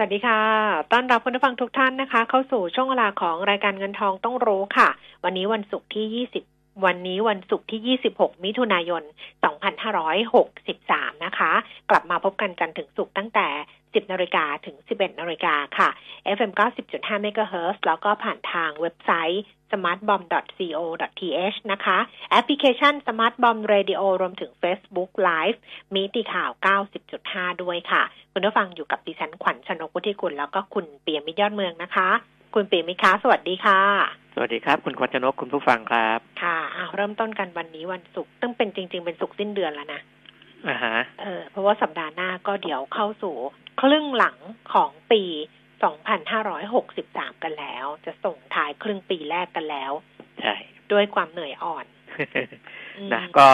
สวัสดีค่ะ ต้อนรับคุณผู้ฟังทุกท่านนะคะ เข้าสู่ช่วงเวลาของรายการเงินทองต้องรู้ค่ะ วันนี้วันศุกร์ที่ 20 วันนี้วันศุกร์ที่ 26 มิถุนายน 2563 นะคะ กลับมาพบกันจันถึงศุกร์ตั้งแต่ 10 นาฬิกาถึง 11 นาฬิกาค่ะ FM 90.5 MHz แล้วก็ผ่านทางเว็บไซต์ smartbomb.co.th นะคะแอปพลิเคชัน Smart Bomb Radio รวมถึง Facebook Live มีติข่าว 90.5 ด้วยค่ะ คุณผู้ฟังอยู่กับดิฉันขวัญชนกวุฒิกุลแล้วก็คุณเปียมิตรยอดเมืองนะคะ คุณเปียมิตรคะสวัสดีค่ะ สวัสดีครับ คุณขวัญชนกคุณผู้ฟังครับ ค่ะอ้าวเริ่มต้นกันวันนี้วันศุกร์ซึ่งเป็นจริง ๆ เป็นศุกร์สิ้นเดือนแล้วนะอ่าฮะเออเพราะว่าสัปดาห์หน้าก็เดี๋ยวเข้าสู่ครึ่งหลังของปี 2563 กันแล้ว จะส่งท้ายครึ่งปีแรกกันแล้ว ใช่ ด้วยความเหนื่อยอ่อนอืมนะก็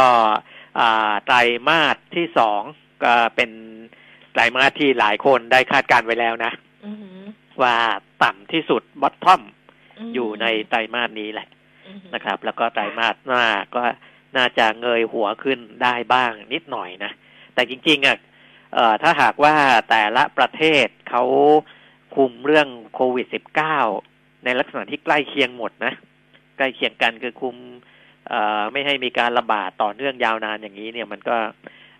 อ่าไตรมาสที่สองก็เป็นไตรมาสที่หลายคนได้คาดการณ์ไว้แล้วนะอือหือว่าต่ำที่สุดบอททอมมอยู่ในไตรมาสนี้แหละอือหือนะครับ แล้วก็ไตรมาสหน้าก็น่าจะเงยหัวขึ้นได้บ้างนิดหน่อยนะ แต่จริงๆอะเอ่อถ้าหากว่าแต่ละประเทศเขา คุมเรื่องโควิด -19 ในลักษณะที่ใกล้เคียงหมดนะ ใกล้เคียงกันคือคุมเอ่อไม่ให้มีการระบาดต่อเนื่องยาวนานอย่างนี้ เนี่ยมันก็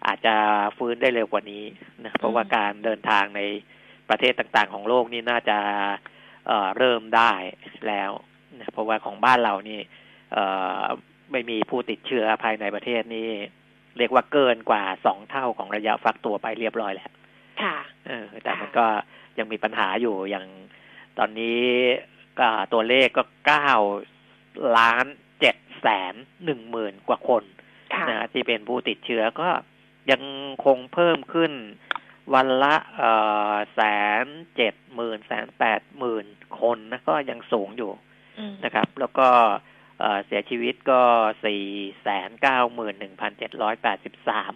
อาจจะฟื้นได้เร็วกว่านี้นะเพราะว่าการเดินทางในประเทศต่างๆ ของโลกนี่น่าจะเอ่อเริ่มได้แล้วนะเพราะว่าของบ้านเรานี่เอ่อไม่มีผู้ติดเชื้อภายในประเทศนี่เรียกว่าเกินกว่าสองเท่าของระยะฟักตัวไปเรียบร้อยแล้ว ค่ะเออแต่มันก็ยังมีปัญหาอยู่อย่างตอนนี้ก็ตัวเลขก็เก้าล้านเจ็ดแสนหนึ่งหมื่นกว่าคนค่ะนะที่เป็นผู้ติดเชื้อก็ยังคงเพิ่มขึ้นวันละเอ่อแสนเจ็ดหมื่นแสนแปดหมื่นคนนะก็ยังสูงอยู่อืมนะครับ แล้วก็เอ่อเสียชีวิตก็สี่แสนเก้าหมื่นหนึ่งพันเจ็ดร้อยแปดสิบสาม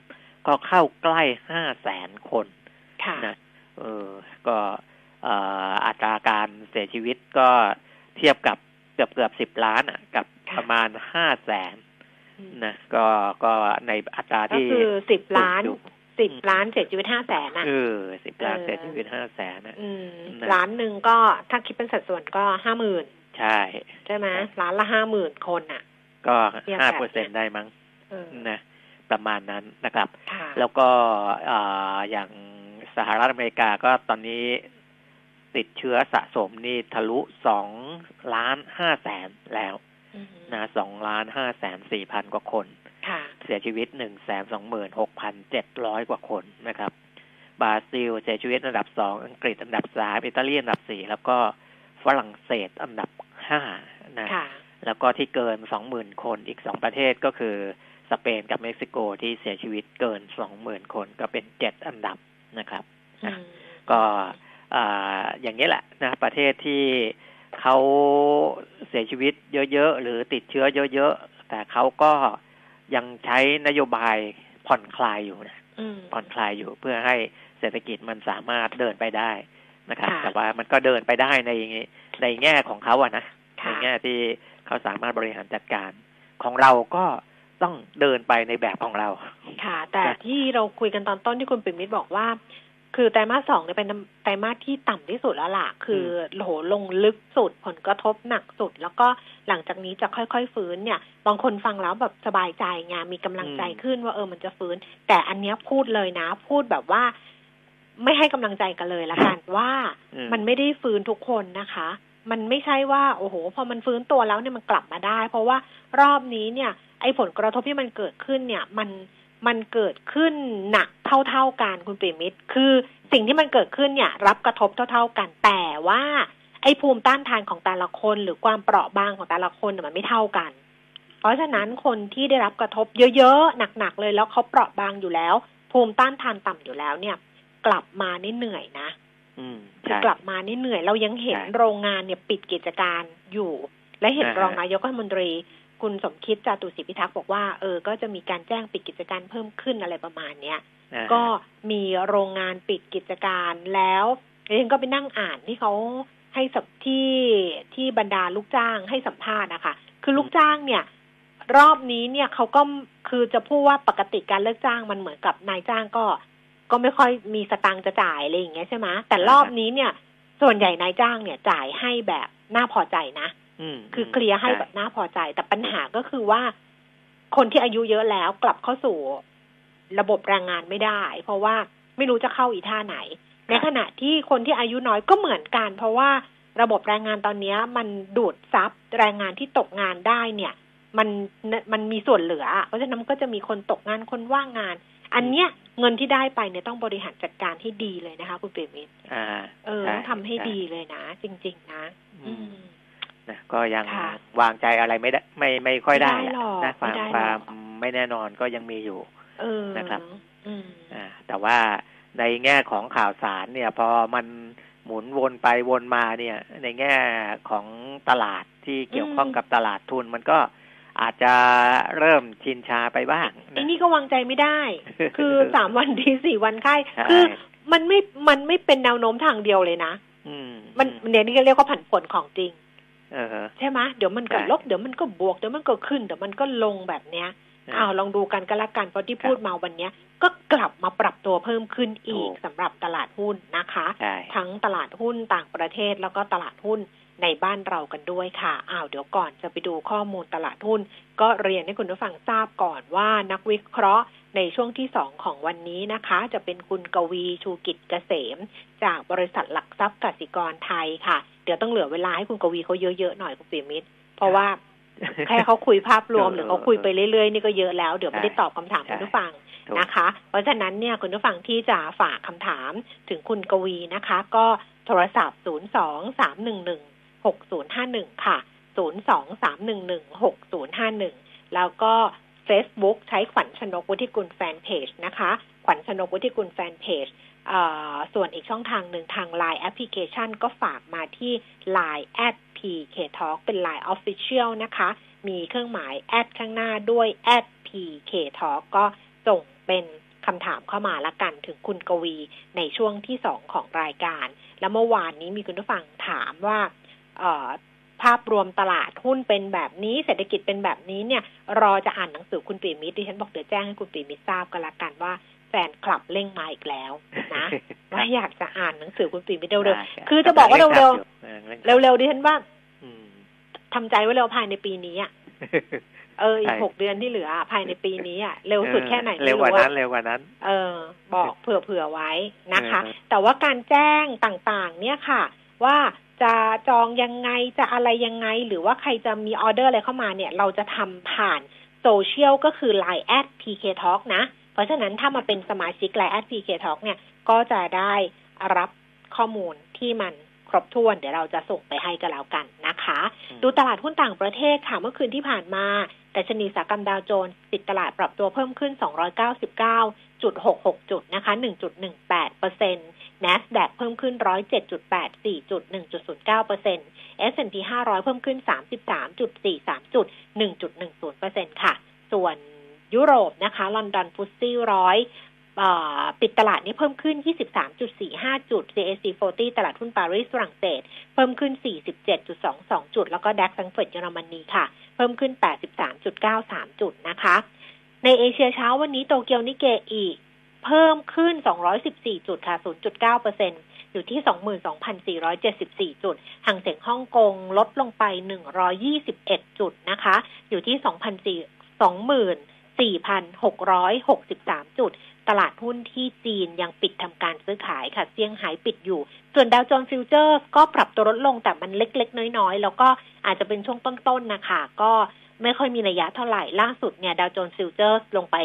ก็เข้าใกล้ห้าแสนคนค่ะ นะเออก็เอ่ออัตราการเสียชีวิตก็เทียบกับเกือบเกือบสิบล้านอะ กับค่ะประมาณห้าแสนอืมนะก็ก็ในอัตราก็ที่คือสิบล้านสูงอยู่สิบล้านเสียชีวิตห้าแสนอะเออสิบล้านเออเสียชีวิตห้าแสนนะอืมนะล้านหนึ่งก็ถ้าคิดเป็นสัดส่วนก็ห้าหมื่นใช่ ใช่ไหมล้านละห้าหมื่นคนอะ ก็เทียบห้าแบบเปอร์เซ็นได้มั้งเออนะประมาณนั้นนะครับค่ะแล้วก็เอ่ออย่าง สหรัฐอเมริกาก็ตอนนี้ติดเชื้อสะสมนี่ทะลุสองล้านห้าแสนแล้วอือหือนะสองล้านห้าแสนสี่พันกว่าคนค่ะเสียชีวิตหนึ่งแสนสองหมื่นหกพันเจ็ดร้อยกว่าคนนะครับ บราซิลเสียชีวิตอันดับสองอังกฤษอันดับสามอิตาลีอันดับสี่แล้วก็ฝรั่งเศสอันดับห้านะค่ะแล้วก็ที่เกินสองหมื่นคนอีกสองประเทศก็คือสเปนกับเม็กซิโกที่เสียชีวิตเกินสองหมื่นคนก็เป็นเจ็ดอันดับ นะครับอืมก็อ่าอย่างนี้แหละนะประเทศที่เขาเสียชีวิตเยอะๆ หรือติดเชื้อเยอะๆ แต่เขาก็ยังใช้นโยบายผ่อนคลายอยู่นะอืมผ่อนคลายอยู่เพื่อให้เศรษฐกิจมันสามารถเดินไปได้นะครับค่ะแต่ว่ามันก็เดินไปได้ในในแง่ของเขาอะนะในค่ะแง่ที่เขาสามารถบริหารจัดการ ของเราก็ ต้องเดินไปในแบบของเรา ค่ะ แต่นะที่เราคุยกันตอนต้นที่คุณปิ่มมิตรบอกว่า คือไตรมาสสองเนี่ยเป็นไตรมาสที่ต่ำที่สุดแล้วล่ะ คือโหลงลึกสุดผลกระทบหนักสุด แล้วก็หลังจากนี้จะค่อยๆฟื้นเนี่ย บางคนฟังแล้วแบบสบายใจไงมีกำลังใจอืมขึ้นว่าเออมันจะฟื้น แต่อันเนี้ยพูดเลยนะ พูดแบบว่า ไม่ให้กำลังใจกันเลยละกันว่าอืมมันไม่ได้ฟื้นทุกคนนะคะมันไม่ใช่ว่า โอ้โห พอมันฟื้นตัวแล้วเนี่ยมันกลับมาได้ เพราะว่ารอบนี้เนี่ย ไอ้ผลกระทบที่มันเกิดขึ้นเนี่ย มันมันเกิดขึ้นหนักเท่าๆกันคุณปิยมิตรคือสิ่งที่มันเกิดขึ้นเนี่ย รับกระทบเท่า ๆกัน แต่ว่า ไอ้ภูมิต้านทานของแต่ละคน หรือความเปราะบางของแต่ละคนเนี่ยมันไม่เท่ากัน เพราะฉะนั้นคนที่ได้รับกระทบเยอะๆหนักๆเลยแล้วเขาเปราะบางอยู่แล้ว ภูมิต้านทานต่ำอยู่แล้วเนี่ย กลับมานี่เหนื่อยนะอืมคือใช่กลับมานี่เหนื่อย เรายังเห็นใช่โรงงานเนี่ยปิดกิจการอยู่ และเห็นอ่ารองนายกรัฐมนตรี คุณสมคิดจาตุศรีพิทักษ์บอกว่าเออก็จะมีการแจ้งปิดกิจการเพิ่มขึ้นอะไรประมาณเนี้ยอ่าก็มีโรงงานปิดกิจการแล้วเองก็ไปนั่งอ่านที่เขาให้สัมที่ที่บรรดาลูกจ้างให้สัมภาษณ์นะคะคือลูกจ้างเนี่ย รอบนี้เนี่ยเขาก็คือจะพูดว่าปกติการเลิกจ้างมันเหมือนกับนายจ้างก็ ก็ไม่ค่อยมีสตังค์จะจ่ายอะไรอย่างเงี้ยใช่ไหมแต่รอบนี้เนี่ย ส่วนใหญ่นายจ้างเนี่ยจ่ายให้แบบน่าพอใจนะม คือเคลียร์ให้แบบน่าพอใจ แต่ปัญหาก็คือว่า คนที่อายุเยอะแล้วกลับเข้าสู่ระบบแรงงานไม่ได้ เพราะว่าไม่รู้จะเข้าอีท่าไหน ในขณะที่คนที่อายุน้อยก็เหมือนกัน เพราะว่าระบบแรงงานตอนเนี้ยมันดูดซับแรงงานที่ตกงานได้เนี่ย มันมันมีส่วนเหลือ เพราะฉะนั้นมันก็จะมีคนตกงานคนว่างงาน อันเนี้ยเงินที่ได้ไปเนี่ยต้องบริหารจัดการให้ดีเลยนะคะ คุณเปรมิตรอ่าเออช่ต้องทำให้ช่ดีเลยนะ จริง ๆ นะ อือืมม นะก็ยังค่ะวางใจอะไรไม่ได้ไม่ไม่ค่อยได้ไม่ได้หรอกนะความไม่ได้หรอกความไม่แน่นอนก็ยังมีอยู่เออนะครับอืมอ่าแต่ว่าในแง่ของข่าวสารเนี่ย พอมันหมุนวนไปวนมาเนี่ย ในแง่ของตลาดที่เกี่ยวข้องอืมกับตลาดทุนมันก็อาจจะเริ่มชินชาไปบ้างไอ้นะนี่ก็วางใจไม่ได้ คือสามวันดีสี่วันไข้ใช่คือมันไม่มันไม่เป็นแนวโน้มทางเดียวเลยนะอืมมันเดี๋ยวนี้ก็เรียกว่าผันผวนของจริงเออฮะ ใช่ไหมเดี๋ยวมันก็ใช่ลบเดี๋ยวมันก็บวกเดี๋ยวมันก็ขึ้นเดี๋ยวมันก็ลงแบบเนี้ยอ้าวลองดูกันก็แล้วกันเพราะที่ครับพูดมาวันเนี้ยก็กลับมาปรับตัวเพิ่มขึ้นอีกถูกสำหรับตลาดหุ้นนะคะใช่ทั้งตลาดหุ้นต่างประเทศแล้วก็ตลาดหุ้นในบ้านเรากันด้วยค่ะ อ้าวเดี๋ยวก่อนจะไปดูข้อมูลตลาดหุ้นก็เรียนให้คุณผู้ฟังทราบก่อนว่านักวิเคราะห์ในช่วงที่สองของวันนี้นะคะ จะเป็นคุณกวีชูกิจเกษม จากบริษัทหลักทรัพย์กสิกรไทยค่ะ เดี๋ยวต้องเหลือเวลาให้คุณกวีเขาเยอะๆหน่อยคุณปิยมิตรเพราะว่าแค่เขาคุยภาพรวมหรือเขาคุยไปเรื่อยๆนี่ก็เยอะแล้ว เดี๋ยวไม่ได้ตอบคำถามคุณผู้ฟังถูกนะคะ เพราะฉะนั้นเนี่ยคุณผู้ฟังที่จะฝากคำถามถึงคุณกวีนะคะ ก็โทรศัพท์ 0 2 3 1 1 6 0 5 1 ค่ะ 0 2 3 1 1 6 0 5 1 แล้วก็ Facebook ใช้ขวัญชนกวุฒิกุลแฟนเพจนะคะ ขวัญชนกวุฒิกุลแฟนเพจเอ่อ ส่วนอีกช่องทางหนึ่งทาง Line แอปพลิเคชันก็ฝากมาที่ Line at pk talk เป็น Line Official นะคะ มีเครื่องหมายแอดข้างหน้าด้วย at pk talk ก็ส่งเป็นคำถามเข้ามาละกันถึงคุณกวีในช่วงที่สองของรายการ แล้วเมื่อวานนี้มีคุณผู้ฟังถามว่าภาพรวมตลาดหุ้นเป็นแบบนี้เศรษฐกิจเป็นแบบนี้เนี่ย รอจะอ่านหนังสือคุณปีมิตรดิฉันบอกเดี๋ยวแจ้งให้คุณปีมิตรทราบกันละกันว่า แฟนคลับเร่งมาอีกแล้วนะว่าอยากจะอ่านหนังสือคุณปีมิตรเร็วได้ๆคือจะบอกว่าเร็วๆๆๆเร็วๆดิฉันว่าอืมทำใจไว้เร็วภายในปีนี้อะเอออีกใช่หกเดือนที่เหลือภายในปีนี้อะเร็วสุดแค่ไหนเร็ไม่วกว่ารู้นั้อะนเร็วกว่านั้น เออ บอกเผื่อๆไว้นะคะเออแต่ว่าการแจ้งต่างๆ เนี่ยค่ะ ว่าจะจองยังไงจะอะไรยังไง หรือว่าใครจะมีออเดอร์อะไรเข้ามาเนี่ย เราจะทำผ่านโซเชียลก็คือ Line at PK Talk นะเพ ราะฉะนั้นถ้ามาเป็นสมาชิก Line at PK Talk เนี่ยก็จะได้รับข้อมูลที่มันครบถ้วน เดี๋ยวเราจะส่งไปให้กันแล้วกันนะคะอืมดูตลาดหุ้นต่างประเทศค่ะเมื่อคืนที่ผ่านมาแต่ชนีอุตสาหกรรมดาวโจนส์ปิดตลาดปรับตัวเพิ่มขึ้น 299.66 จุดนะคะ 1.18เปอร์เซ็นต์ NASDAQ เพิ่มขึ้น 107.84 จุด 1.09เปอร์เซ็นต์ S&P 500 เพิ่มขึ้น 33.43 จุด 1.10เปอร์เซ็นต์ค่ะ ส่วน ยุโรปนะคะ ลอนดอนฟุตซี่ร้อยปิดตลาดนี้เพิ่มขึ้น 23.45 จุด CAC 40 ตลาดหุ้นปารีสฝรั่งเศส เพิ่มขึ้น 47.22 จุด แล้วก็ดัคซังเฟิร์ตเยอรมนีค่ะ เพิ่มขึ้น 83.93 จุดนะคะ ในเอเชียเช้าวันนี้โตเกียวนิเกอีเพิ่มขึ้น 214 จุดค่ะ 0.9เปอร์เซ็นอยู่ที่ 22,474 จุดฮั่งเส็งฮ่องกงลดลงไป 121 จุดนะคะ อยู่ที่ 4,663 จุด ตลาดหุ้นที่จีนยังปิดทำการซื้อขายค่ะ เซี่ยงไฮ้ปิดอยู่ ส่วนดาวโจนส์ฟิวเจอร์ก็ปรับตัวลดลงแต่มันเล็ก ๆ น้อย ๆ แล้วก็อาจจะเป็นช่วงต้น ๆ นะคะ ก็ไม่ค่อยมีระยะเท่าไหร่ ล่าสุดเนี่ยดาวโจนส์ฟิวเจอร์ลงไป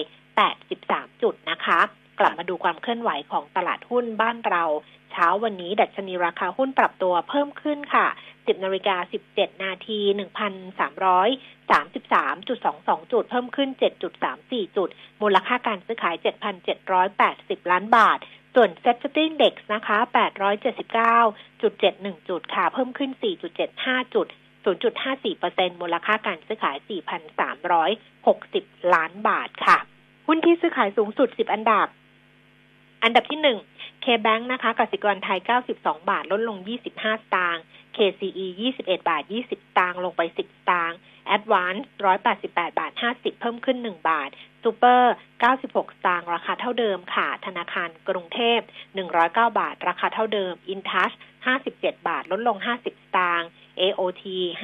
83 จุดนะคะ กลับมาดูความเคลื่อนไหวของตลาดหุ้นบ้านเรา เช้าวันนี้ ดัชนีราคาหุ้นปรับตัวเพิ่มขึ้นค่ะ 10นาฬิกา17 นาที 1,333.22 จุด เพิ่มขึ้น 7.34 จุด มูลค่าการซื้อขาย 7,780 ล้านบาท ส่วน Set Fitting Index นะคะ 879.71 จุดค่ะ เพิ่มขึ้น 4.75 จุด 0.54%มูลค่าการซื้อขาย 4,360 ล้านบาทค่ะ หุ้นที่ซื้อขายสูงสุด 10 อันดับ อันดับที่1 K-Bank นะคะกสิกรไทย 92 บาท ลดลง 25 สตางค์ KCE 21 บาท 20สตางค์ ลงไป 10 สตางค์ Advance 188 บาท 50 เพิ่มขึ้น 1 บาท Super 96 สตางค์ ราคาเท่าเดิมค่ะ ธนาคารกรุงเทพ 109 บาท ราคาเท่าเดิม InTouch 57 บาท ลดลง 50 สตางค์ AOT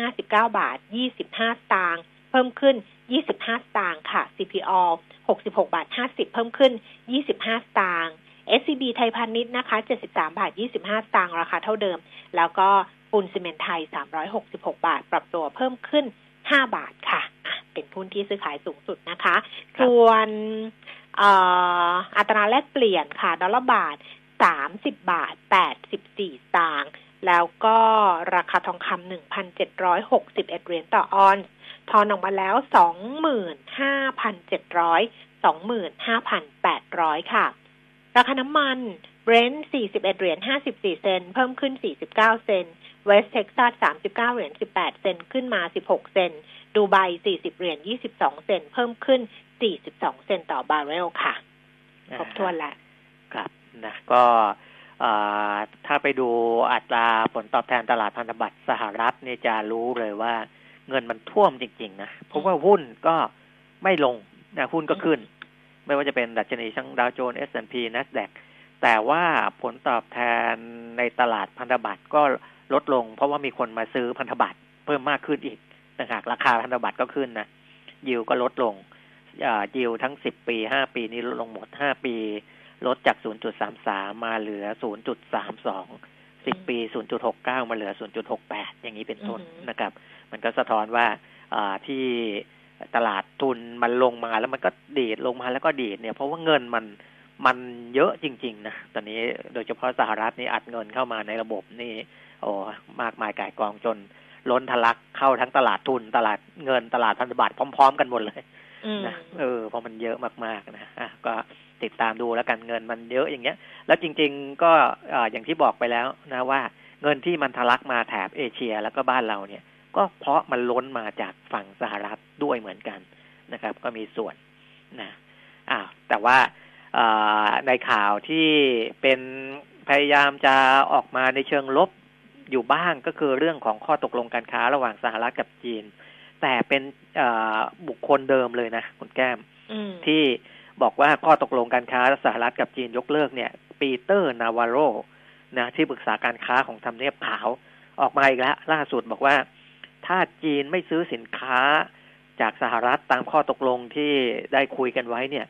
59 บาท 25 สตางค์ เพิ่มขึ้น 25 สตางค์ค่ะ CPO 66 บาท 50 เพิ่มขึ้น 25 สตางค์ SCB ไทยพาณิชย์นะคะ 73 บาท 25 สตางค์ราคาเท่าเดิม แล้วก็ปูนซีเมนต์ไทย 366 บาท ปรับตัวเพิ่มขึ้น 5 บาทค่ะะเป็นหุ้นที่ซื้อขายสูงสุดนะคะ ส่วนอัตราแลกเปลี่ยนค่ะ ดอลลาร์บาท 30 บาท 84 สตางค์แล้วก็ราคาทองคำ1,761 เหรียญต่อออนซ์ทอนออกมาแล้ว 25,700 25,800 ค่ะ ราคาน้ำมันเบรนท์41 เหรียญ 54 เซนต์ เพิ่มขึ้น 49 เซนต์ เวสเท็กซัส 39 เหรียญ 18 เซนต์ ขึ้นมา 16 เซนต์ ดูไบ 40 เหรียญ 22 เซนต์ เพิ่มขึ้น 42 เซนต์ต่อบาร์เรลค่ะ ครบถ้วนแล้วครับนะก็ถ้าไปดูอัตราผลตอบแทนตลาดพันธบัตรสหรัฐนี่จะรู้เลยว่าเงินมันท่วมจริง ๆ นะ เพราะว่าหุ้นก็ไม่ลงนะหุ้นก็ขึ้น ไม่ว่าจะเป็นดัชนีทั้งดาวโจนส์ S&P Nasdaq แต่ว่าผลตอบแทนในตลาดพันธบัตรก็ลดลง เพราะว่ามีคนมาซื้อพันธบัตรเพิ่มมากขึ้นอีกนะครับราคาพันธบัตรก็ขึ้นนะยิวก็ลดลงยิวทั้งสิบปีห้าปีนี้ลดลงหมดห้าปี ลดจากศูนย์จุดสามสามมาเหลือศูนย์จุดสามสองสิบปีศูนย์จุดหกเก้ามาเหลือศูนย์จุดหกแปดอย่างนี้เป็นต้นนะครับ มันก็สะท้อนว่าที่ ตลาดทุนมันลงมาแล้วมันก็ดีดลงมาแล้วก็ดีดเนี่ย เพราะว่าเงินมันมันเยอะจริง ๆ นะ ตอนนี้โดยเฉพาะสหรัฐนี่อัดเงินเข้ามาในระบบนี่ โอ้มากมายกายกองจน ล้นทะลักเข้าทั้งตลาดทุน ตลาดเงินตลาดพันธบัตรพร้อม ๆ กันหมดเลยนะเออเพราะมันเยอะมากๆนะอะก็ติดตามดูแล้วกันเงินมันเยอะอย่างเงี้ย แล้วจริง ๆ ก็อย่างที่บอกไปแล้วนะว่า เงินที่มันทะลักมาแถบเอเชียแล้วก็บ้านเราเนี่ย ก็เพราะมันล้นมาจากฝั่งสหรัฐด้วยเหมือนกันนะครับ ก็มีส่วนนะอ้าวแต่ว่าในข่าวที่เป็นพยายามจะออกมาในเชิงลบอยู่บ้างก็คือเรื่องของข้อตกลงการค้าระหว่างสหรัฐกับจีน แต่เป็นบุคคลเดิมเลยนะคุณแก้มที่บอกว่าข้อตกลงการค้าสหรัฐกับจีนยกเลิกเนี่ย ปีเตอร์นาวาร์โรนะที่ปรึกษาการค้าของทำเนียบขาวออกมาอีกแล้ว ล่าสุดบอกว่า ถ้าจีนไม่ซื้อสินค้าจากสหรัฐตามข้อตกลงที่ได้คุยกันไว้เนี่ย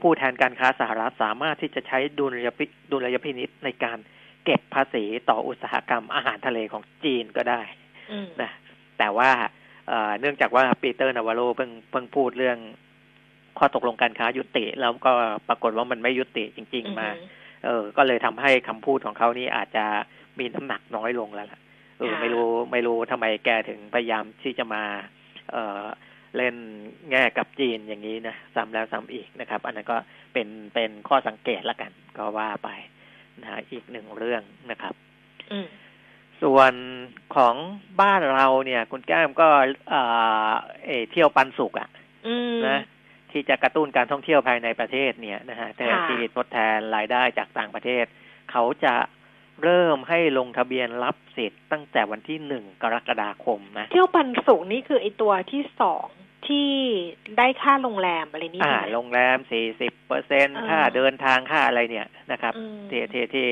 ผู้แทนการค้าสหรัฐสามารถที่จะใช้ดุลยพิดุลยพินิษในการเก็บภาษีต่ออุตสาหกรรมอาหารทะเลของจีนก็ได้นะแต่ว่าเนื่องจากว่าปีเตอร์นาวาโรเพิ่งเพิ่งพูดเรื่องข้อตกลงการค้ายุติ แล้วก็ปรากฏว่ามันไม่ยุติจริง ๆ มา เออ ก็เลยทำให้คำพูดของเขานี่อาจจะมีน้ำหนักน้อยลงแล้วล่ะ เออไม่รู้ไม่รู้ทำไมแกถึงพยายามที่จะมา เออเล่นแง่กับจีนอย่างนี้นะซ้ำแล้วซ้ำอีกนะครับ อันนั้นก็เป็นเป็นข้อสังเกตละกัน ก็ว่าไปนะอีกหนึ่งเรื่องนะครับส่วนของบ้านเราเนี่ย คุณแก้มก็เอเอเที่ยวปันสุกอะ่ะนะที่จะกระตุ้นการท่องเที่ยวภายในประเทศเนี่ยนะฮะแต่ที่ทดแทนรายได้จากต่างประเทศ เขาจะ เริ่มให้ลงทะเบียนรับสิทธิ์ตั้งแต่วันที่หนึ่งกรกฎาคมนะ เที่ยวปันสุกนี่คือไอตัวที่สองที่ได้ค่าโรงแรมอะไรนี่อ่าโรงแรมสี่สิบเปอร์เซ็นค่าเดินทางค่าอะไรเนี่ยนะครับที่ที่ที่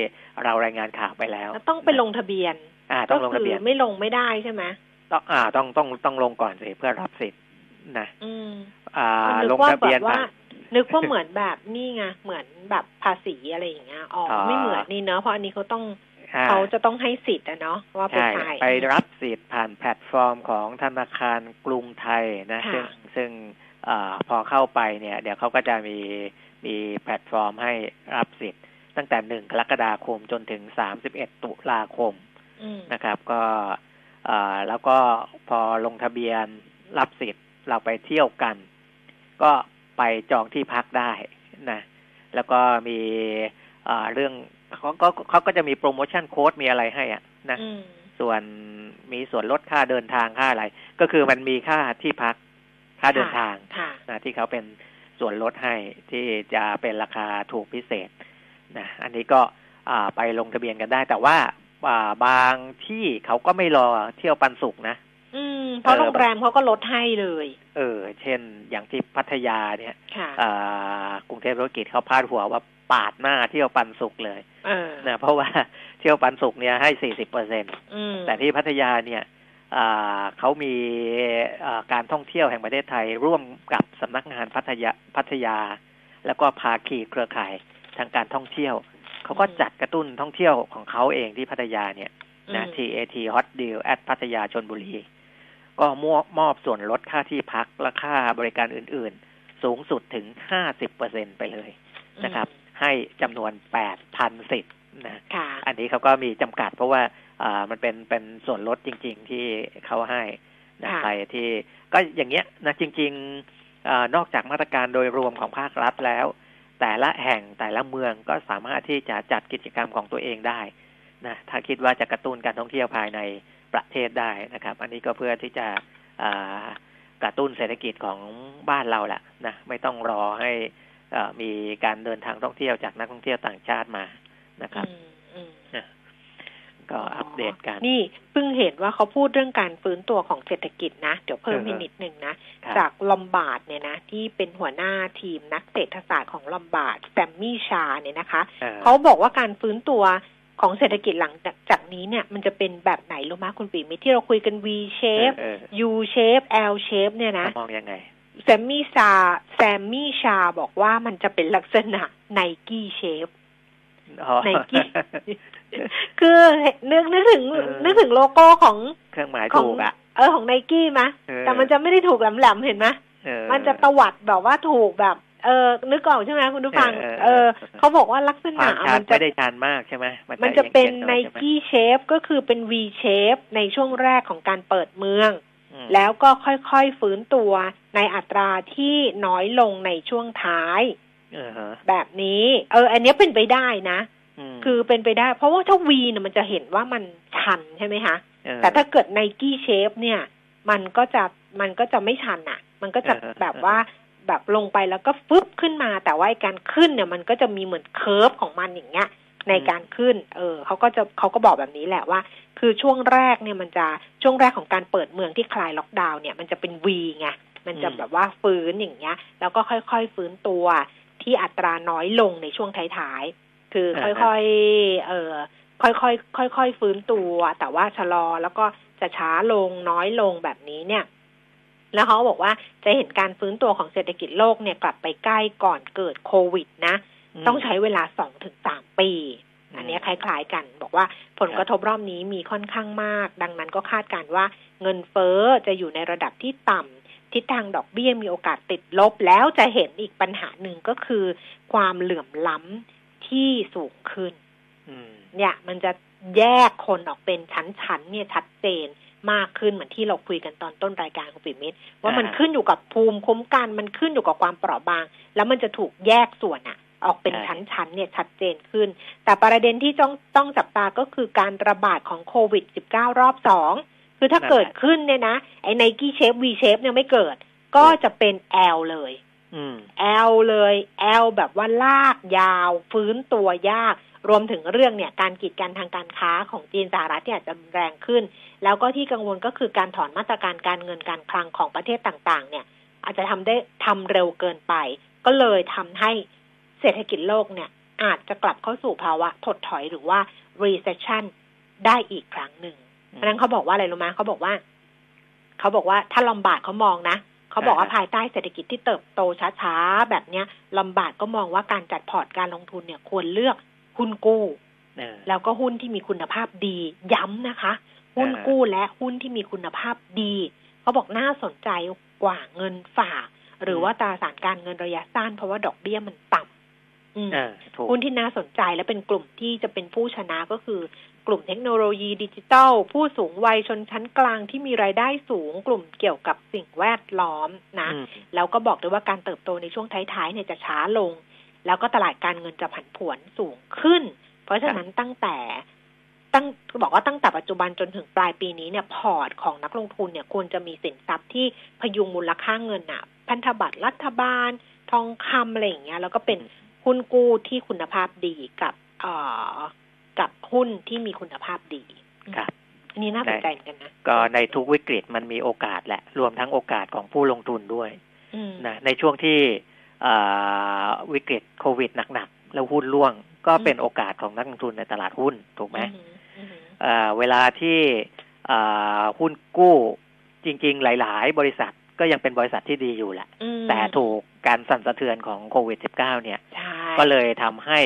เรารายงานข่าวไปแล้ว ต้องไปลงทะเบียน อ่า ต้องลงทะเบียนไม่ลงไม่ได้ใช่ไหมต้องอ่าต้องต้องต้องลงก่อนสิเพื่อรับสิทธิ์นะอืมอ่าลงทะเบียนว่า นึกว่าเหมือนแบบนี่ไงเหมือนแบบภาษีอะไรอย่างเงี้ยอ๋อไม่เหมือนนี่เนอะเพราะอันนี้เขาต้องเขาจะต้องให้สิทธิ์นะเนาะว่าไปใช่ไปรับสิทธิ์ผ่านแพลตฟอร์มของธนาคารกรุงไทยนะซึ่งซึ่งอพอเข้าไปเนี่ย เดี๋ยวเขาก็จะมีมีแพลตฟอร์มให้รับสิทธิ์ ตั้งแต่หนึ่งกรกฎาคมจนถึงสามสิบเอ็ดตุลาคมนะครับ ก็แล้วก็พอลงทะเบียนรับสิทธิ์เราไปเที่ยวกัน ก็ ไปจองที่พักได้นะแล้วก็มีเรื่องเขาก็เขาก็จะมีโปรโมชั่นโค้ดมีอะไรให้อะนะส่วนมีส่วนลดค่าเดินทางค่าอะไร ก็คือมันมีค่าที่พักค่าเดินทางค่ะนะที่เขาเป็นส่วนลดให้ที่จะเป็นราคาถูกพิเศษนะอันนี้ก็อ่าไปลงทะเบียนกันได้ แต่ว่าอ่าบางที่เขาก็ไม่รอเที่ยวปันสุกนะอืม เพราะเออโรงแรมเขาก็ลดให้เลย เออ เช่น อย่างที่พัทยาเนี่ยค่ะอ่ากรุงเทพธุรกิจเขาพาดหัวว่าปาดหน้าเที่ยวปันสุกเลยเออนะเพราะว่าเที่ยวปันสุกเนี่ยให้สี่สิบเปอร์เซ็นอืมแต่ที่พัทยาเนี่ยอ่าเขามีอ่าการท่องเที่ยวแห่งประเทศไทย ร่วมกับสำนักงานพัทยาพัทยา แล้วก็ภาคีเครือข่ายทางการท่องเที่ยว เขาก็จัดกระตุ้นท่องเที่ยวของเขาเองที่พัทยาเนี่ยนะอืม TAT Hot Deal at พัทยาชนบุรี ก็มอบมอบส่วนลดค่าที่พักและค่าบริการอื่น ๆ สูงสุดถึง50%ไปเลยนะครับ ให้จำนวน8,000สิทธิ์นะค่ะอันนี้เขาก็มีจำกัด เพราะว่าอ่ามันเป็นเป็นส่วนลดจริง ๆ ที่เขาให้นะค่ะใครที่ก็อย่างเงี้ยนะจริงๆอานอกจากมาตรการโดยรวมของภาครัฐแล้ว แต่ละแห่งแต่ละเมืองก็สามารถที่จะจัดกิจกรรมของตัวเองได้นะถ้าคิดว่าจะกระตุ้นการท่องเที่ยวภายใน ประเทศได้นะครับ อันนี้ก็เพื่อที่จะอ่ากระตุ้นเศรษฐกิจของบ้านเราแหละนะไม่ต้องรอให้อ่ามีการเดินทางท่องเที่ยวจากนักท่องเที่ยวต่างชาติมานะครับอืมอืมก็อัปเดตกัน นี่เพิ่งเห็นว่าเขาพูดเรื่องการฟื้นตัวของเศรษฐกิจนะ เดี๋ยวเพิ่มเอออีกนิดนึงนะครับจากลอมบาร์ดเนี่ยนะ ที่เป็นหัวหน้าทีมนักเศรษฐศาสตร์ของลอมบาร์ดแซมมี่ชาเนี่ยนะคะอ่เขาบอกว่าการฟื้นตัว ของเศรษฐกิจหลังจากจากนี้เนี่ย มันจะเป็นแบบไหนรู้ไหมคุณปีมิตรที่เราคุยกัน V shape เออเอ U shape L shape เนี่ยอนะมองยังไงแซมมี่ชาแซมมี่ชาบอกว่ามันจะเป็นลักษณะ Nike shape อ๋อ Nike คือนึกนึกถึงเออนึกถึงโลโก้ของเครื่องหมายของถูกอะเออของไนกี้มะเออแต่มันจะไม่ได้ถูกแหลมๆเห็นไหมเออมันจะตวัดแบบว่าถูกแบบ เออนึกออกใช่ไหมคุณผู้ฟัง เออเอเอออเขาบอกว่าลักษคณะวามชัมัดนจะไม่ได้ชันมากใช่ไหมมันจะเป็นอียงๆไนใช่ไหมกี้เชฟก็คือเป็น V shape ในช่วงแรกของการเปิดเมืองอืมแล้วก็ค่อยๆฟื้นตัวในอัตราที่น้อยลงในช่วงท้ายเออฮะแบบนี้ เออ อันเนี้ยเป็นไปได้นะมคือเป็นไปได้ เพราะว่าถ้า V เนี่ยมันจะเห็นว่ามันชันใช่ไหมคะเออแต่ถ้าเกิด Nike shape เนี่ย มันก็จะมันก็จะไม่ชันอะมันก็จะเออแบบว่า แบบลงไปแล้วก็ฟึบขึ้นมา แต่ว่าไอ้การขึ้นเนี่ยมันก็จะมีเหมือน curve ของมันอย่างเงี้ยในการขึ้น เออเขาก็จะเขาก็บอกแบบนี้แหละว่า คือช่วงแรกเนี่ยมันจะช่วงแรกของการเปิดเมืองที่คลายล็อกดาวน์เนี่ยมันจะเป็น V ไงมันจะแบบว่าฟื้นอย่างเงี้ย แล้วก็ค่อยๆฟื้นตัวที่อัตราน้อยลงในช่วงท้ายๆ คือค่อยๆ เออค่อยๆค่อยๆฟื้นตัว แต่ว่าชะลอแล้วก็จะช้าลงน้อยลงแบบนี้เนี่ย แล้วเขาบอกว่าจะเห็นการฟื้นตัวของเศรษฐกิจโลกเนี่ยกลับไปใกล้ก่อนเกิดโควิดนะมต้องใช้เวลาสองถึงสามปีอืมอันเนี้ยคล้ายๆกัน บอกว่าผลกระทบรอบนี้มีค่อนข้างมาก ดังนั้นก็คาดการณ์ว่าเงินเฟ้อจะอยู่ในระดับที่ต่ำทิศทางดอกเบี้ยมีโอกาสติดลบแล้วจะเห็นอีกปัญหาหนึ่งก็คือ ความเหลื่อมล้ำที่สูงขึ้นอืมเนี่ย มันจะแยกคนออกเป็นชั้นๆเนี่ยชัดเจน มากขึ้นเหมือนที่เราคุยกันตอนต้นรายการของปิมิตรว่ามันอ่าขึ้นอยู่กับภูมิคุ้มกัน มันขึ้นอยู่กับความเปราะบาง แล้วมันจะถูกแยกส่วนอะออกเป็นใช่ชั้นๆเนี่ยชัดเจนขึ้น แต่ประเด็นที่ต้องต้องจับตาก็คือการระบาดของโควิด -19 รอบสองคือถ้าเกิดขึ้นเนี่ยนะไอ้ไนกี้เชฟวีเชฟเนี่ยไม่เกิด ก็จะเป็น L เลยอืม L เลย L แบบว่าลากยาว ฟื้นตัวยาก รวมถึงเรื่องเนี่ย การกีดกันทางการค้าของจีนสหรัฐเนี่ยจะแรงขึ้น แล้วก็ที่กังวลก็คือการถอนมาตรการการเงินการคลังของประเทศต่างๆ เนี่ย อาจจะทำได้ทำเร็วเกินไป ก็เลยทำให้เศรษฐกิจโลกเนี่ย อาจจะกลับเข้าสู่ภาวะถดถอยหรือว่า recession ได้อีกครั้งหนึ่งเพราะฉะนั้นเขาบอกว่าอะไรรู้ไหมเขาบอกว่า เขาบอกว่าถ้าลำบากเขามองนะเขาบอกว่าอ่าฮะภายใต้เศรษฐกิจที่เติบโตช้าๆ แบบเนี้ยลำบากก็มองว่าการจัดพอร์ตการลงทุนเนี่ยควรเลือกหุ้นกู้เออแล้วก็หุ้นที่มีคุณภาพดีย้ำนะคะ หุ้นอ่าฮะกู้และหุ้นที่มีคุณภาพดี เขาบอกน่าสนใจกว่าเงินฝาก หรือว่าตราสารการเงินระยะสั้น เพราะว่าดอกเบี้ยมันต่ำอืมเออถูกหุ้นที่น่าสนใจและเป็นกลุ่มที่จะเป็นผู้ชนะก็คือกลุ่มเทคโนโลยีดิจิทัล ผู้สูงวัยชนชั้นกลางที่มีรายได้สูง กลุ่มเกี่ยวกับสิ่งแวดล้อมนะอืมแล้วก็บอกด้วยว่าการเติบโตในช่วงท้ายๆเนี่ยจะช้าลง แล้วก็ตลาดการเงินจะผันผวนสูงขึ้น เพราะฉะนั้นตั้งแต่ ตั้งก็บอกว่าตั้งแต่ปัจจุบันจนถึงปลายปีนี้เนี่ยพอร์ตของนักลงทุนเนี่ยควรจะมีสินทรัพย์ที่พยุงมูลค่าเงินอะพันธบัตรรัฐบาล ทองคำอะไรอย่างเงี้ยแล้วก็เป็นหุ้นกู้ที่คุณภาพดีกับเอ่อกับหุ้นที่มีคุณภาพดีครับอันนี้น่าสนใจเหมือนกันนะก็ในทุกวิกฤตมันมีโอกาสแหละ รวมทั้งโอกาสของผู้ลงทุนด้วยอืมนะในช่วงที่อ่าวิกฤตโควิดหนักๆ แล้วหุ้นร่วง ก็เป็นโอกาสของนักลงทุนในตลาดหุ้นถูกไหมอืมอืมอ่า เวลาที่อ่าหุ้นกู้จริง ๆ หลาย ๆ บริษัทก็ยังเป็นบริษัทที่ดีอยู่แหละอืมแต่ถูกการสั่นสะเทือนของโควิด -19 เนี่ยใช่ก็เลยทำให้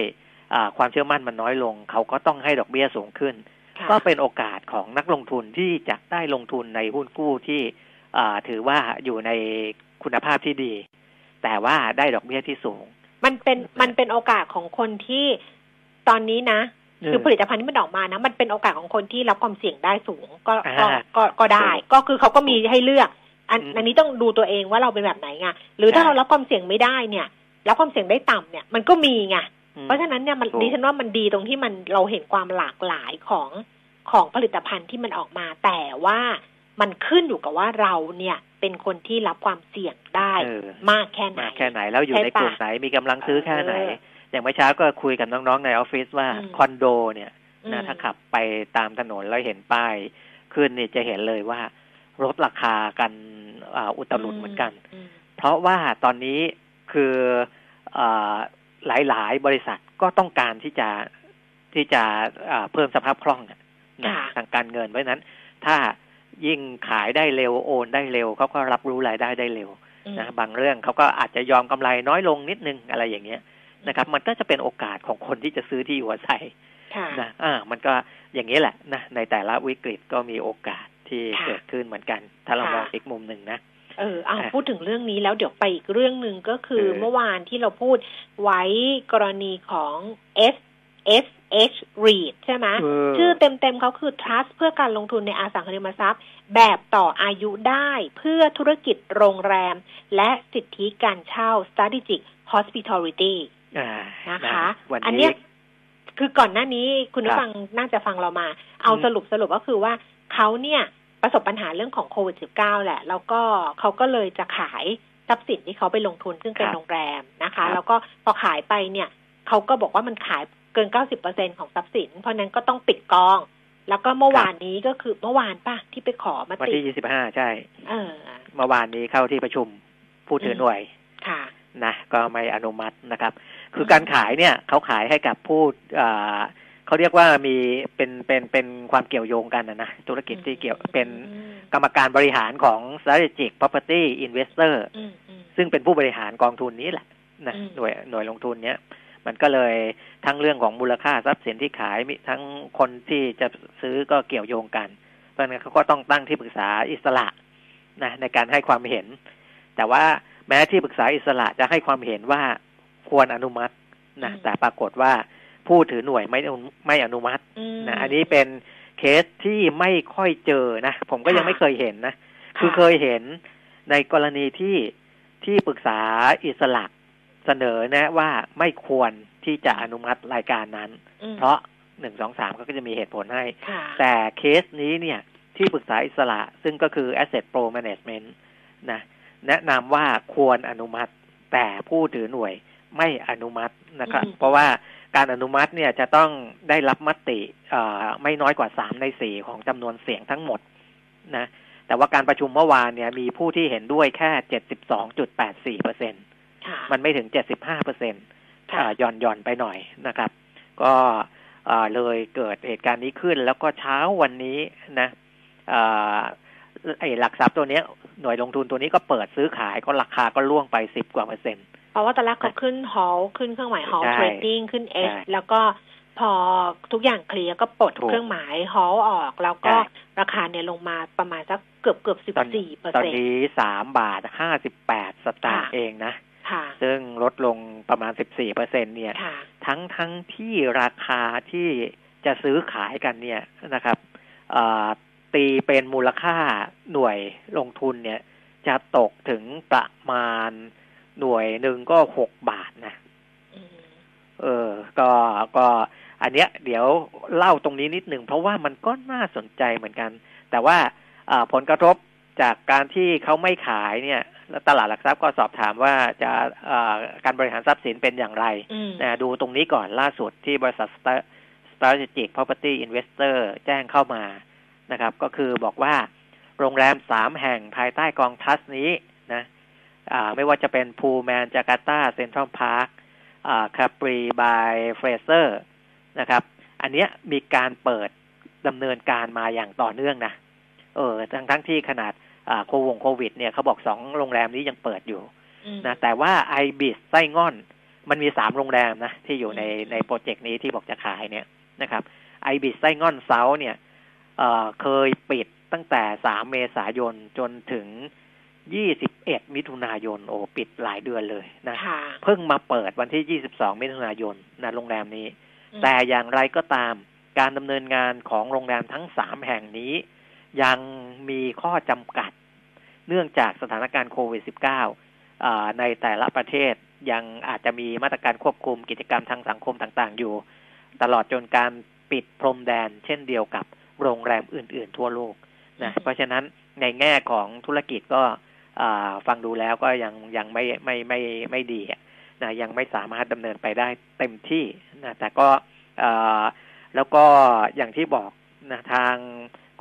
อ่าความเชื่อมั่นมันน้อยลง เขาก็ต้องให้ดอกเบี้ยสูงขึ้นค่ะก็เป็นโอกาสของนักลงทุนที่จะได้ลงทุนในหุ้นกู้ที่อ่าถือว่าอยู่ในคุณภาพที่ดี แต่ว่าได้ดอกเบี้ยที่สูง มันเป็นมันเป็นโอกาสของคนที่ตอนนี้นะ คือผลิตภัณฑ์ที่มันออกมานะ มันเป็นโอกาสของคนที่รับความเสี่ยงได้สูงก็ก็อ่าก็ก็ได้ ก็คือเขาก็มีให้เลือก อันอืมอันนี้ต้องดูตัวเองว่าเราเป็นแบบไหนไงหรือถ้าใช่เรารับความเสี่ยงไม่ได้เนี่ยรับความเสี่ยงได้ต่ำเนี่ยมันก็มีไงอืมเพราะฉะนั้นเนี่ยมันถูกดิฉันว่ามันดีตรงที่มันเราเห็นความหลากหลายของของผลิตภัณฑ์ที่มันออกมา แต่ว่ามันขึ้นอยู่กับว่าเราเนี่ยเป็นคนที่รับความเสี่ยงได้เออมากแค่ไหนมากแค่ไหนแล้วอยู่ใช่ในกลุ่มปะไหนมีกำลังซื้อแค่ไหนเอออย่างเมื่อเช้าก็คุยกับน้องๆในออฟฟิศว่าอืมคอนโดเนี่ยนะถ้าขับไปตามถนนแล้วเห็นป้ายขึ้นนี่จะเห็นเลยว่าลดราคากันอ่าอุตลุดเหมือนกันอืมเพราะว่าตอนนี้คืออาหลายๆ บริษัทก็ต้องการที่จะที่จะอ่าเพิ่มสภาพคล่องอะนะค่ะทางการเงินเพราะฉะนั้น ถ้ายิ่งขายได้เร็วโอนได้เร็วเขาก็รับรู้รายได้ได้เร็วอืมนะบางเรื่องเขาก็อาจจะยอมกำไรน้อยลงนิดนึงอะไรอย่างเงี้ย นะครับ มันก็จะเป็นโอกาสของคนที่จะซื้อที่อยู่อาศัยค่ะนะอ่ามันก็อย่างนี้แหละนะในแต่ละวิกฤตก็มีโอกาสที่ค่ะเกิดขึ้นเหมือนกัน ถ้าเราค่ะมองอีกมุมหนึ่งนะเออเอาอะพูดถึงเรื่องนี้แล้วเดี๋ยวไปอีกเรื่องหนึ่งก็คือเออเมื่อวานที่เราพูดไว้กรณีของ S S H REIT ใช่ไหมเออชื่อเต็มๆเขาคือ Trust เพื่อการลงทุนในอสังหาริมทรัพย์ แบบต่ออายุได้เพื่อธุรกิจโรงแรม และสิทธิการเช่า Strategic Hospitality อ่า นะคะวันอันนี้เนี้ยคือก่อนหน้านี้คุณผู้ครับฟังน่าจะฟังเรามา เอาอืมสรุปสรุปก็คือว่าเขาเนี่ยประสบปัญหาเรื่องของโควิด -19 แหละ แล้วก็เขาก็เลยจะขายทรัพย์สินที่เขาไปลงทุนซึ่งเป็นครับโรงแรมนะครัคะบแล้วก็พอขายไปเนี่ยเขาก็บอกว่ามันขายเกิน90%ของทรัพย์สิน เพราะฉะนั้นก็ต้องปิดกอง แล้วก็เมื่อวานนี้ก็คือเมื่อวานป่ะที่ไปขอมาวันติที่25ใช่เออเมื่อวานนี้เข้าที่ประชุมผู้ถือหน่วยค่ะนะก็ไม่อนุมัตินะครับ คือการขายเนี่ยเขาขายให้กับผู้อ่าเขาเรียกว่ามีเป็นเป็นเป็นความเกี่ยวโยงกันนะนะธุรกิจที่เกี่ยวเป็นอืมกรรมการบริหารของ strategic property investor อืมอืมซึ่งเป็นผู้บริหารกองทุนนี้แหละนะอืมหน่วยหน่วยลงทุนเนี้ยมันก็เลยทั้งเรื่องของมูลค่าทรัพย์สินที่ขายมีทั้งคนที่จะซื้อก็เกี่ยวโยงกัน เพราะฉะนั้นเขาก็ต้องตั้งที่ปรึกษาอิสระนะในการให้ความเห็น แต่ว่าแม้ที่ปรึกษาอิสระจะให้ความเห็นว่า ควรอนุมัตินะอืมแต่ปรากฏว่าผู้ถือหน่วยไม่อนุไม่อนุมัติอืมนะอันนี้เป็นเคสที่ไม่ค่อยเจอนะผมก็ยังค่ะไม่เคยเห็นนะคือค่ะเคยเห็นในกรณีที่ที่ปรึกษาอิสระเสนอนะว่าไม่ควรที่จะอนุมัติรายการนั้นอืมเพราะหนึ่งสองสามก็จะมีเหตุผลให้ค่ะแต่เคสนี้เนี่ย ที่ปรึกษาอิสระซึ่งก็คือ Asset Pro Management นะแนะนำว่าควรอนุมัติแต่ผู้ถือหน่วย ไม่อนุมัตินะครับอืมเพราะว่าการอนุมัติเนี่ยจะต้องได้รับมติเอ่อไม่น้อยกว่าสามในสี่ของจำนวนเสียงทั้งหมดนะ แต่ว่าการประชุมเมื่อวานเนี่ย มีผู้ที่เห็นด้วยแค่เจ็ดสิบสองจุดแปดสี่เปอร์เซ็นค่ะมันไม่ถึงเจ็ดสิบห้าเปอร์เซ็นค่ะหย่อนหย่อนไปหน่อยนะครับ ก็เอ่อเลยเกิดเหตุการณ์นี้ขึ้น แล้วก็เช้าวันนี้นะเอ่อไอ้หลักทรัพย์ตัวเนี้ยหน่วยลงทุนตัวนี้ก็เปิดซื้อขายก็ราคาก็ล่วงไปสิบกว่าเปอร์เซ็นต์ เพราะว่าตอนแรกเขาขึ้นฮอลขึ้นเครื่องหมายฮอลใช่เทรดดิ้งขึ้นเอใช่แล้วก็พอทุกอย่างเคลียร์ก็ปลดถูกเครื่องหมายฮอลออก แล้วก็ใช่ราคาเนี่ยลงมาประมาณสักเกือบเกือบสิบตอนสี่เปอร์ตอนเซ็นต์นี้สามบาทห้าสิบแปดสตางค์ค่ะเองนะค่ะซึ่งลดลงประมาณสิบสี่เปอร์เซ็นเนี่ยค่ะทั้งทั้งที่ราคาที่จะซื้อขายกันเนี่ยนะครับเอ่อตีเป็นมูลค่าหน่วยลงทุนเนี่ย จะตกถึงประมาณ หน่วยหนึ่งก็หกบาทนะอืมเออ ก็ก็อันเนี้ย เดี๋ยวเล่าตรงนี้นิดหนึ่งเพราะว่ามันก็น่าสนใจเหมือนกัน แต่ว่าผลกระทบจากการที่เขาไม่ขายเนี่ยแล้วตลาดหลักทรัพย์ก็สอบถามว่าจะการบริหารทรัพย์สินเป็นอย่างไรนะดูตรงนี้ก่อนล่าสุดที่บริษัท Strategic Property Investor แจ้งเข้ามานะครับ ก็คือบอกว่าโรงแรมสามแห่งภายใต้กองทัสนี้นะ ไม่ว่าจะเป็น Pullman Jakarta Central Park Capri by Fraser นะครับ อันเนี้ยมีการเปิดดำเนินการมาอย่างต่อเนื่องนะเออทั้งทั้งที่ขนาดโควงโควิด เนี่ยเขาบอกสองโรงแรมนี้ยังเปิดอยู่นะแต่ว่า ibis Saigon มันมีสามโรงแรมนะ ที่อยู่ในในโปรเจกต์นี้ที่บอกจะขายเนี่ยนะครับ ibis Saigon South เนี่ยเเคยปิดตั้งแต่สามเมษายนจนถึง ยี่สิบเอ็ดมิถุนายน โอ้ปิดหลายเดือนเลยนะเพิ่งมาเปิดวันที่ยี่สิบสองมิถุนายนนะโรงแรมนี้ แต่อย่างไรก็ตามการดำเนินงานของโรงแรมทั้งสามแห่งนี้ ยังมีข้อจำกัด เนื่องจากสถานการณ์โควิด -19 ในแต่ละประเทศยังอาจจะมีมาตรการควบคุมกิจกรรมทางสังคมต่างๆ อยู่ ตลอดจนการปิดพรมแดน เช่นเดียวกับโรงแรมอื่น ๆ ทั่วโลกนะเพราะฉะนั้นในแง่ของธุรกิจก็ ฟังดูแล้วก็ยังยังไม่ไม่ไม่ไม่ดีนะยังไม่สามารถดำเนินไปได้เต็มที่นะแต่ก็แล้วก็อย่างที่บอกนะทาง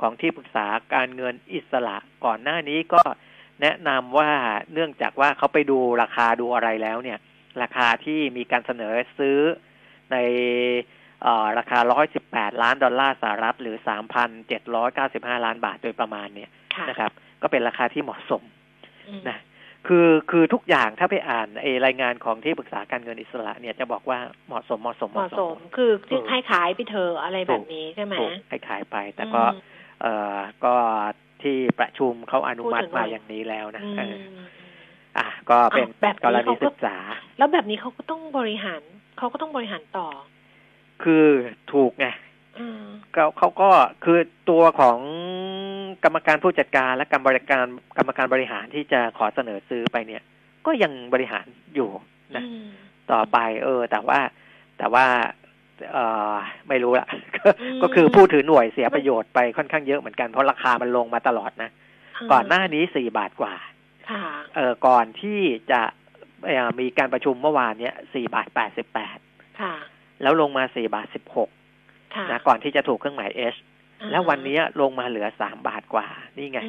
ของที่ปรึกษาการเงินอิสระก่อนหน้านี้ก็แนะนำว่าเนื่องจากว่าเขาไปดูราคาดูอะไรแล้วเนี่ย ราคาที่มีการเสนอซื้อในราคา 118 ล้านดอลลาร์สหรัฐ หรือ 3,795 ล้านบาทโดยประมาณเนี่ยนะครับ ก็เป็นราคาที่เหมาะสม นะคือคือทุกอย่างถ้าไปอ่านไอรายงานของที่ปรึกษาการเงินอิสระเนี่ยจะบอกว่าเหมาะสมเหมาะสมเหมาะสม คือให้ขายไปเธออะไรแบบนี้ใช่ไหมให้ขายไป แต่ก็ เอ่อก็ที่ประชุมเขาอนุมัติมาอย่างนี้แล้วนะอะก็เป็นกรณีศึกษา แล้วแบบนี้เขาก็ต้องบริหารเขาก็ต้องบริหารต่อ คือถูกไงเขาเขาก็คือตัวของ กรรมการผู้จัดการและกรรมบริการกรรมการบริหารที่จะขอเสนอซื้อไปเนี่ย ก็ยังบริหารอยู่นะต่อไป เออ แต่ว่าแต่ว่าเออไม่รู้ละก็คือผู้ถือหน่วยเสียประโยชน์ไปค่อนข้างเยอะเหมือนกันเพราะราคามันลงมาตลอดนะก่อนหน้านี้สี่บาทกว่าเออก่อนที่จะมีการประชุมเมื่อวานเนี้ยสี่บาทแปดสิบแปดแล้วลงมาสี่บาทสิบหกนะก่อนที่จะถูกเครื่องหมายเอช แล้ววันนี้ลงมาเหลือสามบาทกว่า นี่ไง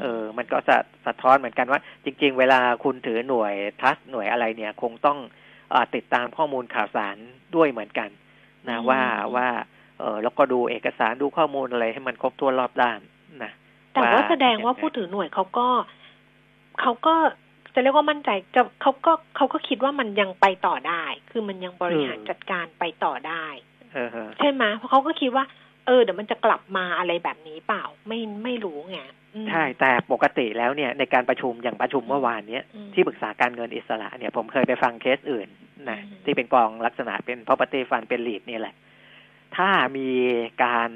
เออ มันก็จะสะท้อนเหมือนกันว่า จริง ๆ เวลาคุณถือหน่วยทัสหน่วยอะไรเนี่ย คงต้องอติดตามข้อมูลข่าวสารด้วยเหมือนกัน นะว่าว่า เออแล้วก็ดูเอกสารดูข้อมูลอะไรให้มันครบถ้วนรอบด้านนะแต่ว่าแสดงว่าผู้ถือหน่วยเขาก็เขาก็จะเรียกว่ามั่นใจจะเขาก็เขาก็คิดว่ามันยังไปต่อได้ คือมันยังบริหารจัดการไปต่อได้ใช่ไหมเพราะเขาก็คิดว่า เออเดี๋ยวมันจะกลับมาอะไรแบบนี้เปล่าไม่ไม่รู้ไงใช่ แต่ปกติแล้วเนี่ยในการประชุมอย่างประชุมเมื่อวานเนี้ยที่ปรึกษาการเงินอิสระเนี่ยผมเคยไปฟังเคสอื่นนะที่เป็นกองลักษณะเป็น property fund เป็น lead นี่แหละ ถ้ามีการ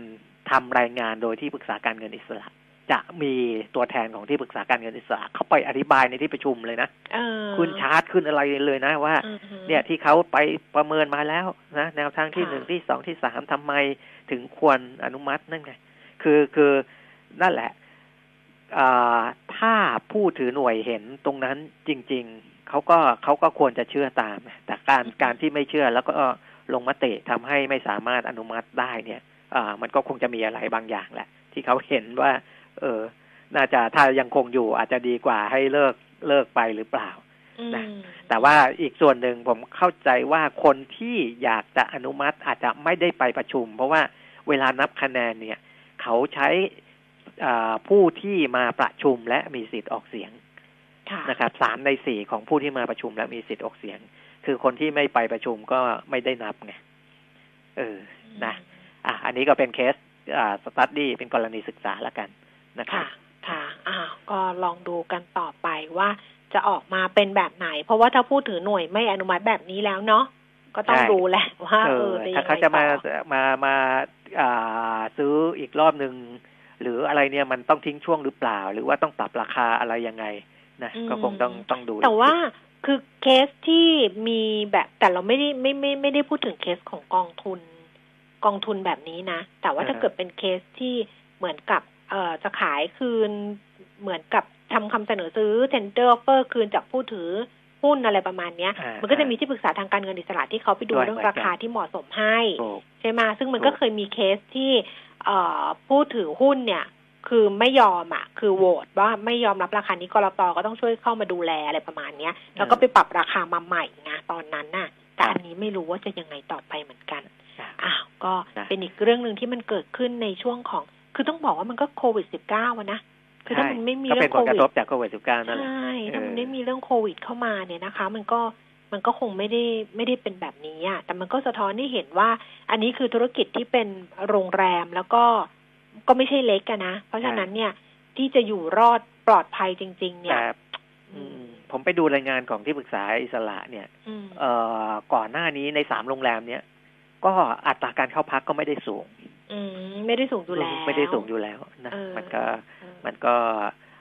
ทำรายงานโดยที่ปรึกษาการเงินอิสระ จะมีตัวแทนของที่ปรึกษาการเงินอิสระเขาไปอธิบายในที่ประชุมเลยนะขึ้นชาร์ตขึ้นอะไรเลยนะว่า เนี่ยที่เขาไปประเมินมาแล้วนะแนวทางที่หนึ่งที่สองที่สามทำไมถึงควรอนุมัตินั่นไงคือคือนั่นแหละถ้าผู้ถือหน่วยเห็นตรงนั้นจริง ๆเขาก็เขาก็ควรจะเชื่อตาม แต่การการที่ไม่เชื่อแล้วก็ลงมติทำให้ไม่สามารถอนุมัติได้เนี่ยอ่ามันก็คงจะมีอะไรบางอย่างแหละ ที่เขาเห็นว่า เออ น่าจะถ้ายังคงอยู่อาจจะดีกว่าให้เลิกเลิกไปหรือเปล่านะแต่ว่าอีกส่วนหนึ่งผมเข้าใจว่าคนที่อยากจะอนุมัติอาจจะไม่ได้ไปประชุม เพราะว่าเวลานับคะแนนเนี่ย เขาใช้ผู้ที่มาประชุมและมีสิทธิ์ออกเสียงนะครับสามในสี่ของผู้ที่มาประชุมและมีสิทธิ์ออกเสียง คือคนที่ไม่ไปประชุมก็ไม่ได้นับไงเออนะ อะอันนี้ก็เป็นเคสอ่าสตัดดี้เป็นกรณีศึกษาแล้วกัน นะครับค่ะอ่าก็ลองดูกันต่อไปว่าจะออกมาเป็นแบบไหน เพราะว่าถ้าพูดถือหน่วยไม่อนุมัติแบบนี้แล้วเนาะก็ต้องดูแหละว่าเออถ้าเขาจะมามามาอ่าซื้ออีกรอบหนึ่งหรืออะไรเนี่ยมันต้องทิ้งช่วงหรือเปล่า หรือว่าต้องปรับราคาอะไรยังไงนะก็คงต้องต้องดู แต่ว่าคือเคสที่มีแบบแต่เราไม่ได้ไม่ไม่ไม่ได้พูดถึงเคสของกองทุน กองทุนแบบนี้นะ แต่ว่าอ่าฮะถ้าเกิดเป็นเคสที่เหมือนกับเอ่อ จะขายคืนเหมือนกับทำคำเสนอซื้อ tender offer คืนจากผู้ถือหุ้นอะไรประมาณเนี้ยอ่ามัมันก็จะมีที่ปรึกษาทางการเงินอิสระที่เขาไปดูด้วยเรื่องเหมือนรากันคาที่เหมาะสมให้ถูกใช่ไหมซึ่งมันถูกก็เคยมีเคสที่เอ่อผู้ถือหุ้นเนี่ย คือไม่ยอมอะ คือโหวตว่าไม่ยอมรับราคานี้กรตก็ต้องช่วยเข้ามาดูแลอะไรประมาณเนี้ย แล้วก็ไปปรับราคามาใหม่ไงตอนนั้นน่ะ แต่อันนี้ไม่รู้ว่าจะยังไงต่อไปเหมือนกันอะอ้าวก็นะเป็นอีกเรื่องหนึ่งที่มันเกิดขึ้นในช่วงของ คือต้องบอกว่ามันก็โควิดสิบเก้าอะนะคือถ้ามันไม่มีก็เรื่เป็อนงผโคลกวิระดทบจากโควิดสิบเก้านั่นแหละใช่ถ้ามันเออไม่มีเรื่องโควิดเข้ามาเนี่ยนะคะ มันก็มันก็คงไม่ได้ไม่ได้เป็นแบบนี้อะแต่มันก็สะท้อนให้เห็นว่า อันนี้คือธุรกิจที่เป็นโรงแรมแล้วก็ก็ไม่ใช่เล็กอะนะ เพราะฉะนั้นเนี่ยที่จะอยู่รอดปลอดภัยจริง ๆ เนี่ยแต่อืมผมไปดูรายงานของที่ปรึกษาอิสระเนี่ยอืมเอ่อก่อนหน้านี้ในสามโรงแรมเนี่ย ก็อัตราการเข้าพักก็ไม่ได้สูง อืมไม่ได้สูงอยู่แล้ว ไม่ได้สูงอยู่แล้วนะเออมันก็เออมันก็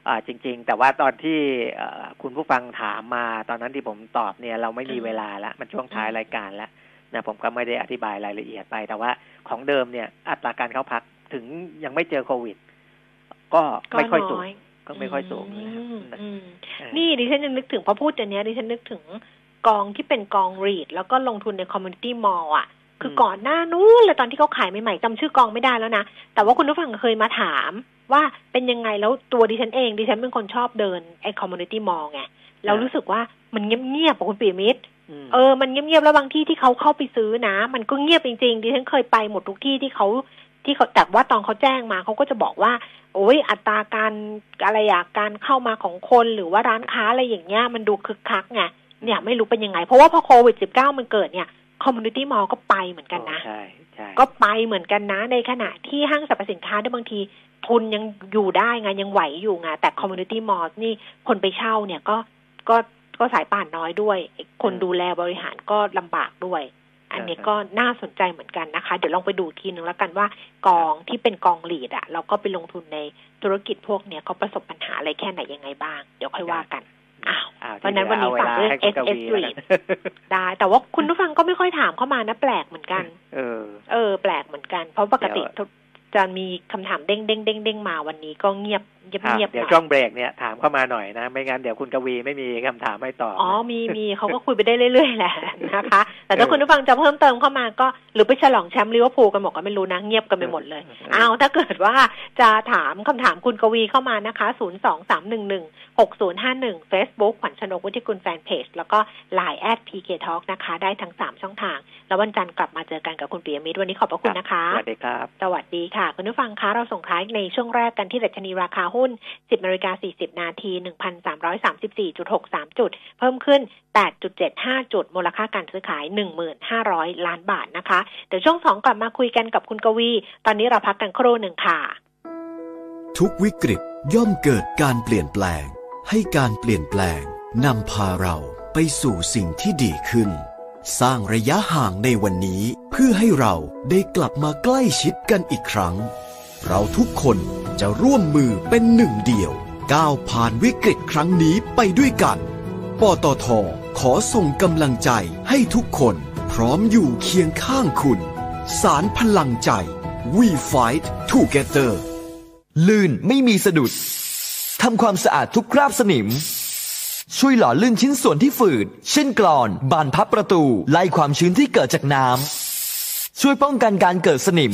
อ่าจริง ๆ แต่ว่าตอนที่เอ่อคุณผู้ฟังถามมา ตอนนั้นที่ผมตอบเนี่ย เราไม่มีเวลาละมันช่วงท้ายรายการแล้วนะผมก็ไม่ได้อธิบายรายละเอียดไป แต่ว่าของเดิมเนี่ย อัตราการเข้าพักถึงยังไม่เจอโควิด ก็ไม่ค่อยสูงก็ไม่ค่อยสูงนะอืมนะอืมเออนี่ดิฉันยังนึกถึงพอพูดอย่างเนี้ยดิฉันนึกถึงกองที่เป็นกอง REIT แล้วก็ลงทุนใน community mall อะ คือก่อนหน้านู้นเลยตอนที่เขาขายใหม่ๆจำชื่อกองไม่ได้แล้วนะ แต่ว่าคุณผู้ฟังเคยมาถามว่าเป็นยังไงแล้วตัวดิฉันเองดิฉันเป็นคนชอบเดินไอ้ community mall ไงแล้วรู้สึกว่ามันเงียบๆอะคุณปีมิตรมเออ มันเงียบๆแล้วบางที่ที่เขาเข้าไปซื้อนะ มันก็เงียบจริงๆดิฉันเคยไปหมดทุกที่ที่เขาที่เขาแต่ว่าตอนเขาแจ้งมาเขาก็จะบอกว่า โอ้ยอัตราการอะไรอะการเข้ามาของคนหรือว่าร้านค้าอะไรอย่างเงี้ยมันดูคึกคักไงเนี่ยไม่รู้เป็นยังไง เพราะว่าพอโควิด -19 มันเกิดเนี่ย community mall ก็ไปเหมือนกันนะใช่ใช่ก็ไปเหมือนกันนะ ในขณะที่ห้างสรรพสินค้าเนี่ยบางทีทุนยังอยู่ได้ไงยังไหวอยู่ไงแต่ community mall นี่คนไปเช่าเนี่ยก็ก็ก็สายป่านน้อยด้วย คนดูแลบริหารก็ลำบากด้วย อันนี้ก็น่าสนใจเหมือนกันนะคะ เดี๋ยวลองไปดูอีกทีนึงแล้วกันว่ากองที่เป็นกอง REIT อะเราก็ไปลงทุนในธุรกิจพวกเนี้ยเขาประสบปัญหาอะไรแค่ไหนยังไงบ้าง เดี๋ยวค่อยว่ากัน อ้าวอ้เพราะฉะนั้นวันนี้ฝากเรื่องให้คุณกวี SS แล้วกันได้ แต่ว่าคุณผู้ฟังก็ไม่ค่อยถามเข้ามานะแปลกเหมือนกัน เออ เออ แปลกเหมือนกัน เพราะปกติเดี๋ยว จะมีคำถามเด้งเด้งเด้งเด้งมาวันนี้ก็เงียบเงียบครับเงียบหเดี๋ยวน่อยช่วงเบรกเนี่ยถามเข้ามาหน่อยนะ ไม่งั้นเดี๋ยวคุณกวีไม่มีคำถามให้ตอบอ๋อนะมีมีเขาก็คุยไปได้เรื่อยๆแหละนะคะ แต่ถ้าเออคุณผู้ฟังจะเพิ่มเติมเข้ามาก็หรือไปฉลองแชมป์ลิเวอร์พูลกันหมดก็ไม่รู้นะเงียบกันไปหมดเลยเอออ้าวถ้าเกิดว่าจะถามคำถามคุณกวีเข้ามานะคะ0 2 3 1 1 6 0 5 1 Facebook ขวัญชนกวุฒิกุลแฟนเพจแล้วก็ Line แอด PK Talk นะคะ ได้ทั้ง3ช่องทาง แล้ววันจันทร์กลับมาเจอกันกับคุณปิยมิตรวันนี้ขอบพระคุณนะคะสวัสดีครับสวัสดีค่ะคุณผู้ฟังคะเราส่งท้ายในช่วงแรกกันที่ดัชนีราคาหุ้น 10นาฬิกา40 นาที 1,334.63 จุด เพิ่มขึ้น 8.75 จุด มูลค่าการซื้อขาย 1,500 ล้านบาทนะคะ เดี๋ยวช่วง2กลับมาคุยกันกับคุณกวี ตอนนี้เราพักกันครู่หนึ่งค่ะ ทุกวิกฤตย่อมเกิดการเปลี่ยนแปลง ให้การเปลี่ยนแปลงนำพาเราไปสู่สิ่งที่ดีขึ้น สร้างระยะห่างในวันนี้เพื่อให้เราได้กลับมาใกล้ชิดกันอีกครั้ง เราทุกคนจะร่วมมือเป็นหนึ่งเดียว ก้าวผ่านวิกฤตครั้งนี้ไปด้วยกัน ปตทขอส่งกำลังใจให้ทุกคนพร้อมอยู่เคียงข้างคุณ สารพลังใจ We Fight Together ลื่นไม่มีสะดุดทำความสะอาดทุกคราบสนิม ช่วยหล่อลื่นชิ้นส่วนที่ฝืด เช่นกรอน บานพับประตู ไล่ความชื้นที่เกิดจากน้ำช่วยป้องกันการเกิดสนิม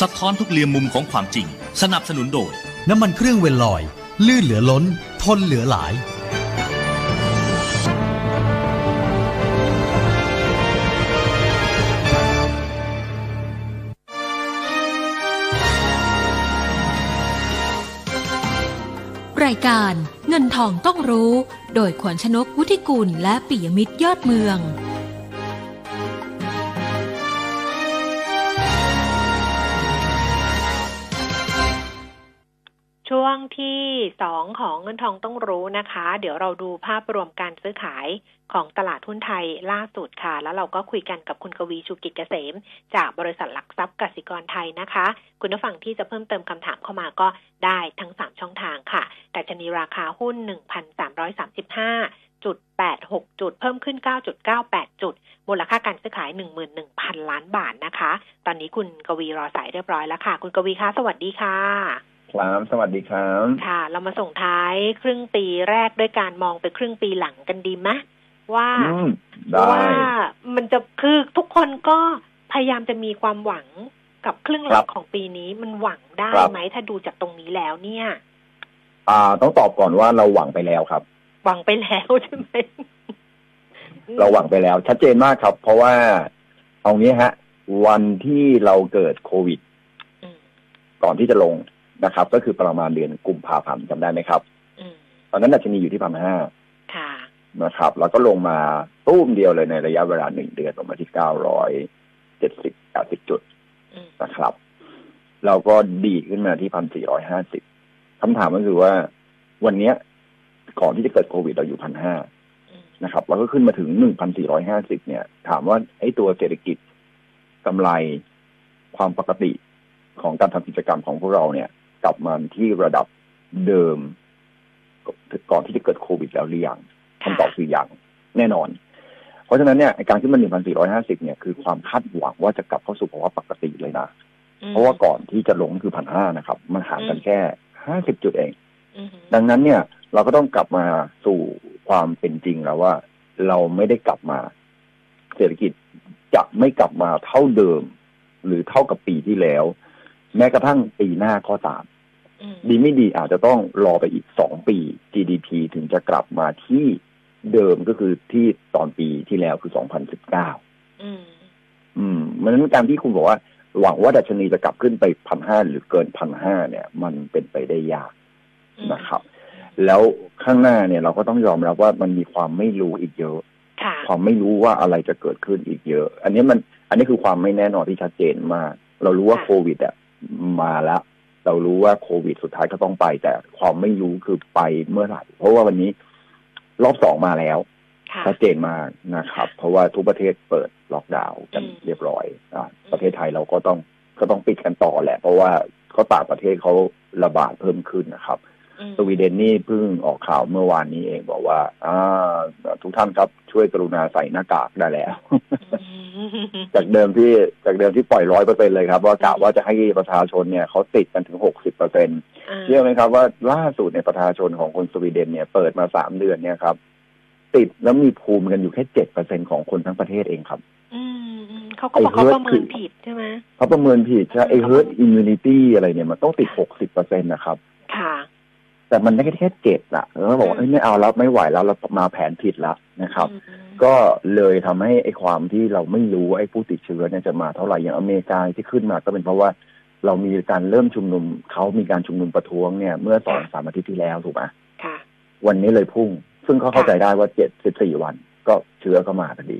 สะท้อนทุกเรียมมุมของความจริง สนับสนุนโดย น้ำมันเครื่องเวลลอย ลื่นเหลือล้น ทนเหลือหลาย รายการเงินทองต้องรู้ โดยขวัญชนกวุฒิกุลและปิยมิตรยอดเมือง ช่วงที่สองของเงินทองต้องรู้นะคะ เดี๋ยวเราดูภาพรวมการซื้อขายของตลาดหุ้นไทยล่าสุดค่ะ แล้วเราก็คุยกันกับคุณกวีชูกิจเกษม จากบริษัทหลักทรัพย์กสิกรไทยนะคะ คุณผู้ฟังที่จะเพิ่มเติมคำถามเข้ามาก็ได้ทั้ง 3 ช่องทางค่ะแต่ชนีราคาหุ้น 1,335จุด86จุด เพิ่มขึ้น 9.98 จุด มูลค่าการซื้อขาย 11,000 ล้านบาทนะคะ ตอนนี้คุณกวีรอสายเรียบร้อยแล้วค่ะ คุณกวีคะสวัสดีค่ะ ครับ สวัสดีครับ ค่ะ เรามาส่งท้ายครึ่งปีแรกด้วยการมองไปครึ่งปีหลังกันดีไหมว่าอืมได้ว่ามันจะคือทุกคนก็พยายามจะมีความหวังกับครึ่งหลังของปีนี้มันหวังได้ไหมถ้าดูจากตรงนี้แล้วเนี่ย อ่า ต้องตอบก่อนว่าเราหวังไปแล้วครับ หวังไปแล้วใช่ไหมเราหวังไปแล้ว ชัดเจนมากครับ เพราะว่าเอางี้ฮะ วันที่เราเกิดโควิดอืมก่อนที่จะลง นะครับ ก็คือประมาณเดือนกุมภาพันธ์จำได้ไหมครับอืมตอนนั้นดัชนีอยู่ที่พันห้าค่ะนะครับ แล้วก็ลงมาตุ้มเดียวเลยในระยะเวลาหนึ่งเดือนลงมาที่เก้าร้อยเจ็ดสิบแปดสิบจุดอืมนะครับ เราก็ดีดขึ้นมาที่พันสี่ร้อยห้าสิบคำถามก็คือว่าวันเนี้ยก่อนที่จะเกิดโควิดเราอยู่พันห้าอืมนะครับแล้วก็ขึ้นมาถึงหนึ่งพันสี่ร้อยห้าสิบเนี่ย ถามว่าไอ้ตัวเศรษฐกิจกำไรความปกติของการทำกิจกรรมของพวกเราเนี่ย กลับมาที่ระดับเดิม ก่อนที่จะเกิดโควิดแล้วหรือยังคำตอบคือยังแน่นอน เพราะฉะนั้นเนี่ยไอ้การขึ้นมาหนึ่งพันสี่ร้อยห้าสิบเนี่ยคือความคาดหวังว่าจะกลับเข้าสู่ภาวะปกติเลยนะอืมเพราะว่าก่อนที่จะลงคือพันห้านะครับ มันห่างกันแค่ห้าสิบจุดเองอืมดังนั้นเนี่ย เราก็ต้องกลับมาสู่ความเป็นจริงแล้วว่า เราไม่ได้กลับมา เศรษฐกิจจะไม่กลับมาเท่าเดิม หรือเท่ากับปีที่แล้ว แม้กระทั่งปีหน้าก็ตามอืม ดีไม่ดีอาจจะต้องรอไปอีกสองปี GDP ถึงจะกลับมาที่เดิมก็คือที่ตอนปีที่แล้วคือ2019อืมอืมเพราะฉะนั้นการที่คุณบอกว่า หวังว่าดัชนีจะกลับขึ้นไปพันห้าหรือเกินพันห้าเนี่ย มันเป็นไปได้ยากอืมนะครับ แล้วข้างหน้าเนี่ย เราก็ต้องยอมรับว่ามันมีความไม่รู้อีกเยอะค่ะความไม่รู้ว่าอะไรจะเกิดขึ้นอีกเยอะ อันนี้มัน อันนี้คือความไม่แน่นอนที่ชัดเจนมาก เรารู้ว่าค่ะโควิดอะมาแล้ว เรารู้ว่าโควิดสุดท้ายก็ต้องไป แต่ความไม่รู้คือไปเมื่อไหร่เพราะว่าวันนี้รอบสองมาแล้วค่ะชัดเจนมากนะครับ เพราะว่าทุกประเทศเปิดล็อกดาวน์กันอืมเรียบร้อยอะประเทศไทยเราก็ต้องก็ต้องปิดกันต่อแหละ เพราะว่าก็ต่างประเทศเขาระบาดเพิ่มขึ้นนะครับอืม สวีเดนนี่เพิ่งออกข่าวเมื่อวานนี้เองบอกว่า อ่า ทุกท่านครับช่วยกรุณาใส่หน้ากากได้แล้ว จากเดิมที่จากเดิมที่ปล่อยร้อยเปอร์เซ็นเลยครับ ว่ากะว่าจะให้ประชาชนเนี่ยเขาติดกันถึงหกสิบเปอร์เซ็นเชื่อไหมครับว่าล่าสุดเนี่ยประชาชนของคนสวีเดนเนี่ยเปิดมาสามเดือนเนี่ยครับ ติดแล้วมีภูมิกันอยู่แค่เจ็ดเปอร์เซ็นของคนทั้งประเทศเองครับอืมอืมเขาก็บอกไอ้เขา herd ประเมิคืนอผิดใช่ไหมเขาประเมินผิดใช่ไอ้ herd immunity อะไรเนี่ยมันต้องติดหกสิบเปอร์เซ็นนะครับ ค่ะ แต่มันได้แค่เจ็ดอะแล้วก็บอกว่าอืมเอ้ยไม่เอาแล้วไม่ไหวแล้วเรามาแผนผิดแล้วนะครับอืมก็เลยทำให้ไอ้ความที่เราไม่รู้ว่าไอ้ผู้ติดเชื้อเนี่ยจะมาเท่าไหร่อย่างอเมริกาที่ขึ้นมาก็เป็นเพราะว่าเรามีการเริ่มชุมนุมเขามีการชุมนุมประท้วงเนี่ยเมื่อสองสามอาทิตย์ที่แล้วถูกไหมค่ะวันนี้เลยพุ่ง ซึ่งเขาเข้าใจได้ว่าเจ็ดสิบสี่วัน ก็เชื้อก็มาพอดี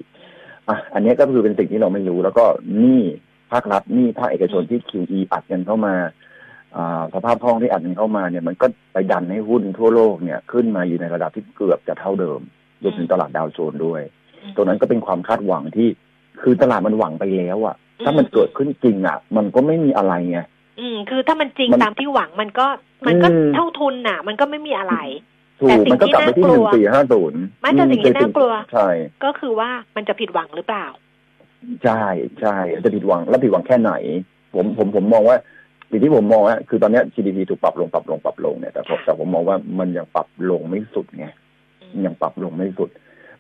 อะอันนี้ก็คือเป็นสิ่งที่เราไม่รู้ แล้วก็หนี้ภาครัฐหนี้ภาคเอกชนที่ QE อัดเงินเข้ามาอ่า สภาพคล่องที่อัดเงินเข้ามาเนี่ยมันก็ไปดันให้หุ้นทั่วโลกเนี่ยขึ้นมาอยู่ในระดับที่เกือบจะเท่าเดิมรวมถึงตลาดดาวโจนส์ด้วย ตรงนั้นก็เป็นความคาดหวังที่ คือตลาดมันหวังไปแล้วอะถ้ามันเกิดขึ้นจริงอะมันก็ไม่มีอะไรไงอืม คือถ้ามันจริงมันตามที่หวังมันก็ มันก็อืมเท่าทุนน่ะ มันก็ไม่มีอะไรถูแต่กสิ่งมันก็กลับไปที่ที่หน่ากลันึ่งวสี่ห้าศูนย์ไม่แต่สิ่งที่น่ากลัวใช่ก็คือว่ามันจะผิดหวังหรือเปล่า ใช่ใช่จะผิดหวัง แล้วผิดหวังแค่ไหน ผมผมผมมองว่า สิ่งที่ผมมองว่าคือตอนเนี้ย GDP ถูกปรับลงปรับลงปรับลงเนี่ยแต่ผมค่ะแต่ผมมองว่ามันยังปรับลงไม่สุดไงอืมยังปรับลงไม่สุด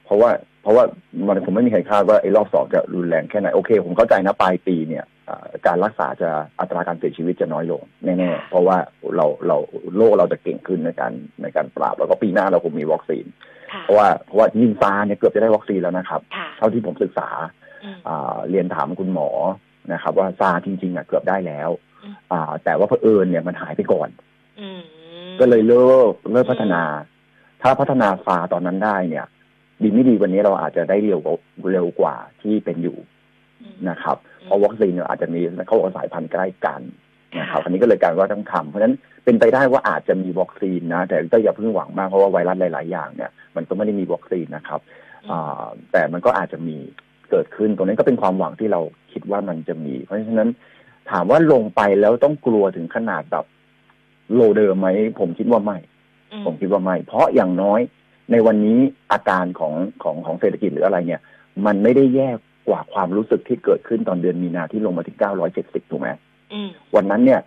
เพราะว่า เพราะว่ามันคงไม่มีใครคาดว่าไอ้รอบสองจะรุนแรงแค่ไหนโอเค ผมเข้าใจนะปลายปีเนี่ยอ่าการรักษาจะอัตราการเสียชีวิตจะน้อยลงแน่ๆเพราะว่าเราเราโลกเราจะเก่งขึ้นในการในการปราบแล้วก็ปีหน้าเราคงมีวัคซีนค่ะเพราะว่าเพราะว่ายิงฟ้าเนี่ยเกือบจะได้วัคซีนแล้วนะครับค่ะเท่าที่ผมศึกษาอืมอ่าเรียนถามคุณหมอนะครับ ว่าซาจริงๆอะเกือบได้แล้ว อืมอ่า แต่ว่าเผอิญเนี่ยมันหายไปก่อนอืมก็เลยเลิกเลิกพัฒนา ถ้าพัฒนาฟาตอนนั้นได้เนี่ย ดีไม่ดีวันนี้เราอาจจะได้เร็วกว่าเร็วกว่าที่เป็นอยู่อืมนะครับ เพราะวัคซีนเนี่ยอาจจะมีเขาบอกว่าสายพันธุ์ใกล้กันนะครับอันนี้ก็เลยกลารว่าต้องทำเพราะฉะนั้นเป็นไปได้ว่าอาจจะมีวัคซีนนะ แต่ก็อย่าเพิ่งหวังมากเพราะว่าไวรัสหลาย ๆ อย่างเนี่ยมันก็ไม่ได้มีวัคซีนนะครับอ่าแต่มันก็อาจจะมีเกิดขึ้นตรงนี้ก็เป็นความหวังที่เราคิดว่ามันจะมี เพราะฉะนั้น ถามว่าลงไปแล้วต้องกลัวถึงขนาดแบบโลเดิมไหมผมคิดว่าไม่อืมผมคิดว่าไม่ เพราะอย่างน้อย ในวันนี้อาการของของของเศรษฐกิจหรืออะไรเนี่ย มันไม่ได้แย่กว่าความรู้สึกที่เกิดขึ้นตอนเดือนมีนาที่ลงมาที่970ถูกไหมอืมวันนั้นเนี่ย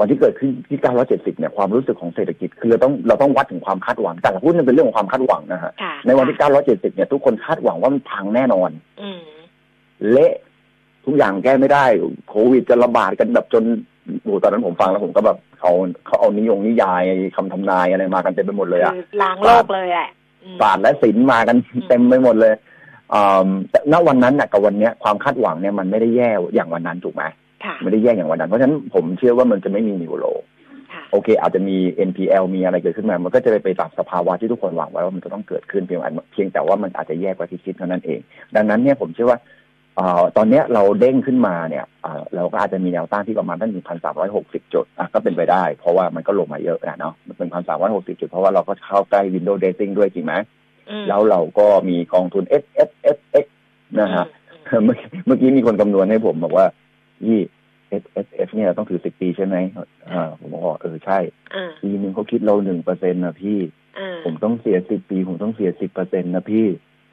วันที่เกิดขึ้นที่970เนี่ยความรู้สึกของเศรษฐกิจคือเราต้องเราต้องวัดถึงความคาดหวัง แต่ละพูดมันเป็นเรื่องของความคาดหวังนะฮะค่ะในวันที่970เนี่ยทุกคนคาดหวังว่ามันพังแน่นอนอืมเละ ทุกอย่างแก้ไม่ได้ โควิดจะระบาดกันแบบจนโอ้ตอนนั้นผมฟังแล้วผมก็แบบเขาเขาเอานิยงนิยายคำทำนายอะไรมากันเต็มไปหมดเลยอะคือล้างโลกเลยแหละอืมศาสตร์และศิลป์มากันเต็มไปหมดเลยอ่าแต่ณวันนั้นน่ะกับวันเนี้ยความคาดหวังเนี่ยมันไม่ได้แย่อย่างวันนั้นถูกไหมค่ะไม่ได้แย่อย่างวันนั้น เพราะฉะนั้นผมเชื่อว่ามันจะไม่มีนิวโรค่ะโอเค อาจจะมี NPL มีอะไรเกิดขึ้นมา มันก็จะไปไปตามสภาวะที่ทุกคนหวังไว้ว่ามันจะต้องเกิดขึ้นเพียงอันเพียงแต่ว่ามันอาจจะแย่กว่าที่คิดเท่านั้นเอง ดังนั้นเนี่ยผมเชื่อว่าเอ่อ ตอนเนี้ยเราเด้งขึ้นมาเนี่ยเอ่อเราก็อาจจะมีแนวต้านที่ประมาณตั้งหนึ่งพันสามร้อยหกสิบจุดอะก็เป็นไปได้ เพราะว่ามันก็ลงมาเยอะนะเนาะมันเป็นพันสามร้อยหกสิบจุด เพราะว่าเราก็เข้าใกล้ window dressing ด้วยจริงไหมอืมแล้วเราก็มีกองทุน S S S X นะฮะเมื่อเมื่อกี้มีคนคำนวณให้ผมบอกว่ายี่ S S F เนี่ยต้องถือสิบปีใช่ไหมอ่าผมบอกว่าเออใช่อ่าปีหนึ่งเขาคิดเราหนึ่งเปอร์เซ็นต์นะพี่อ่าผมต้องเสียสิบปี ผมต้องเสียสิบเปอร์เซ็นต์นะพี่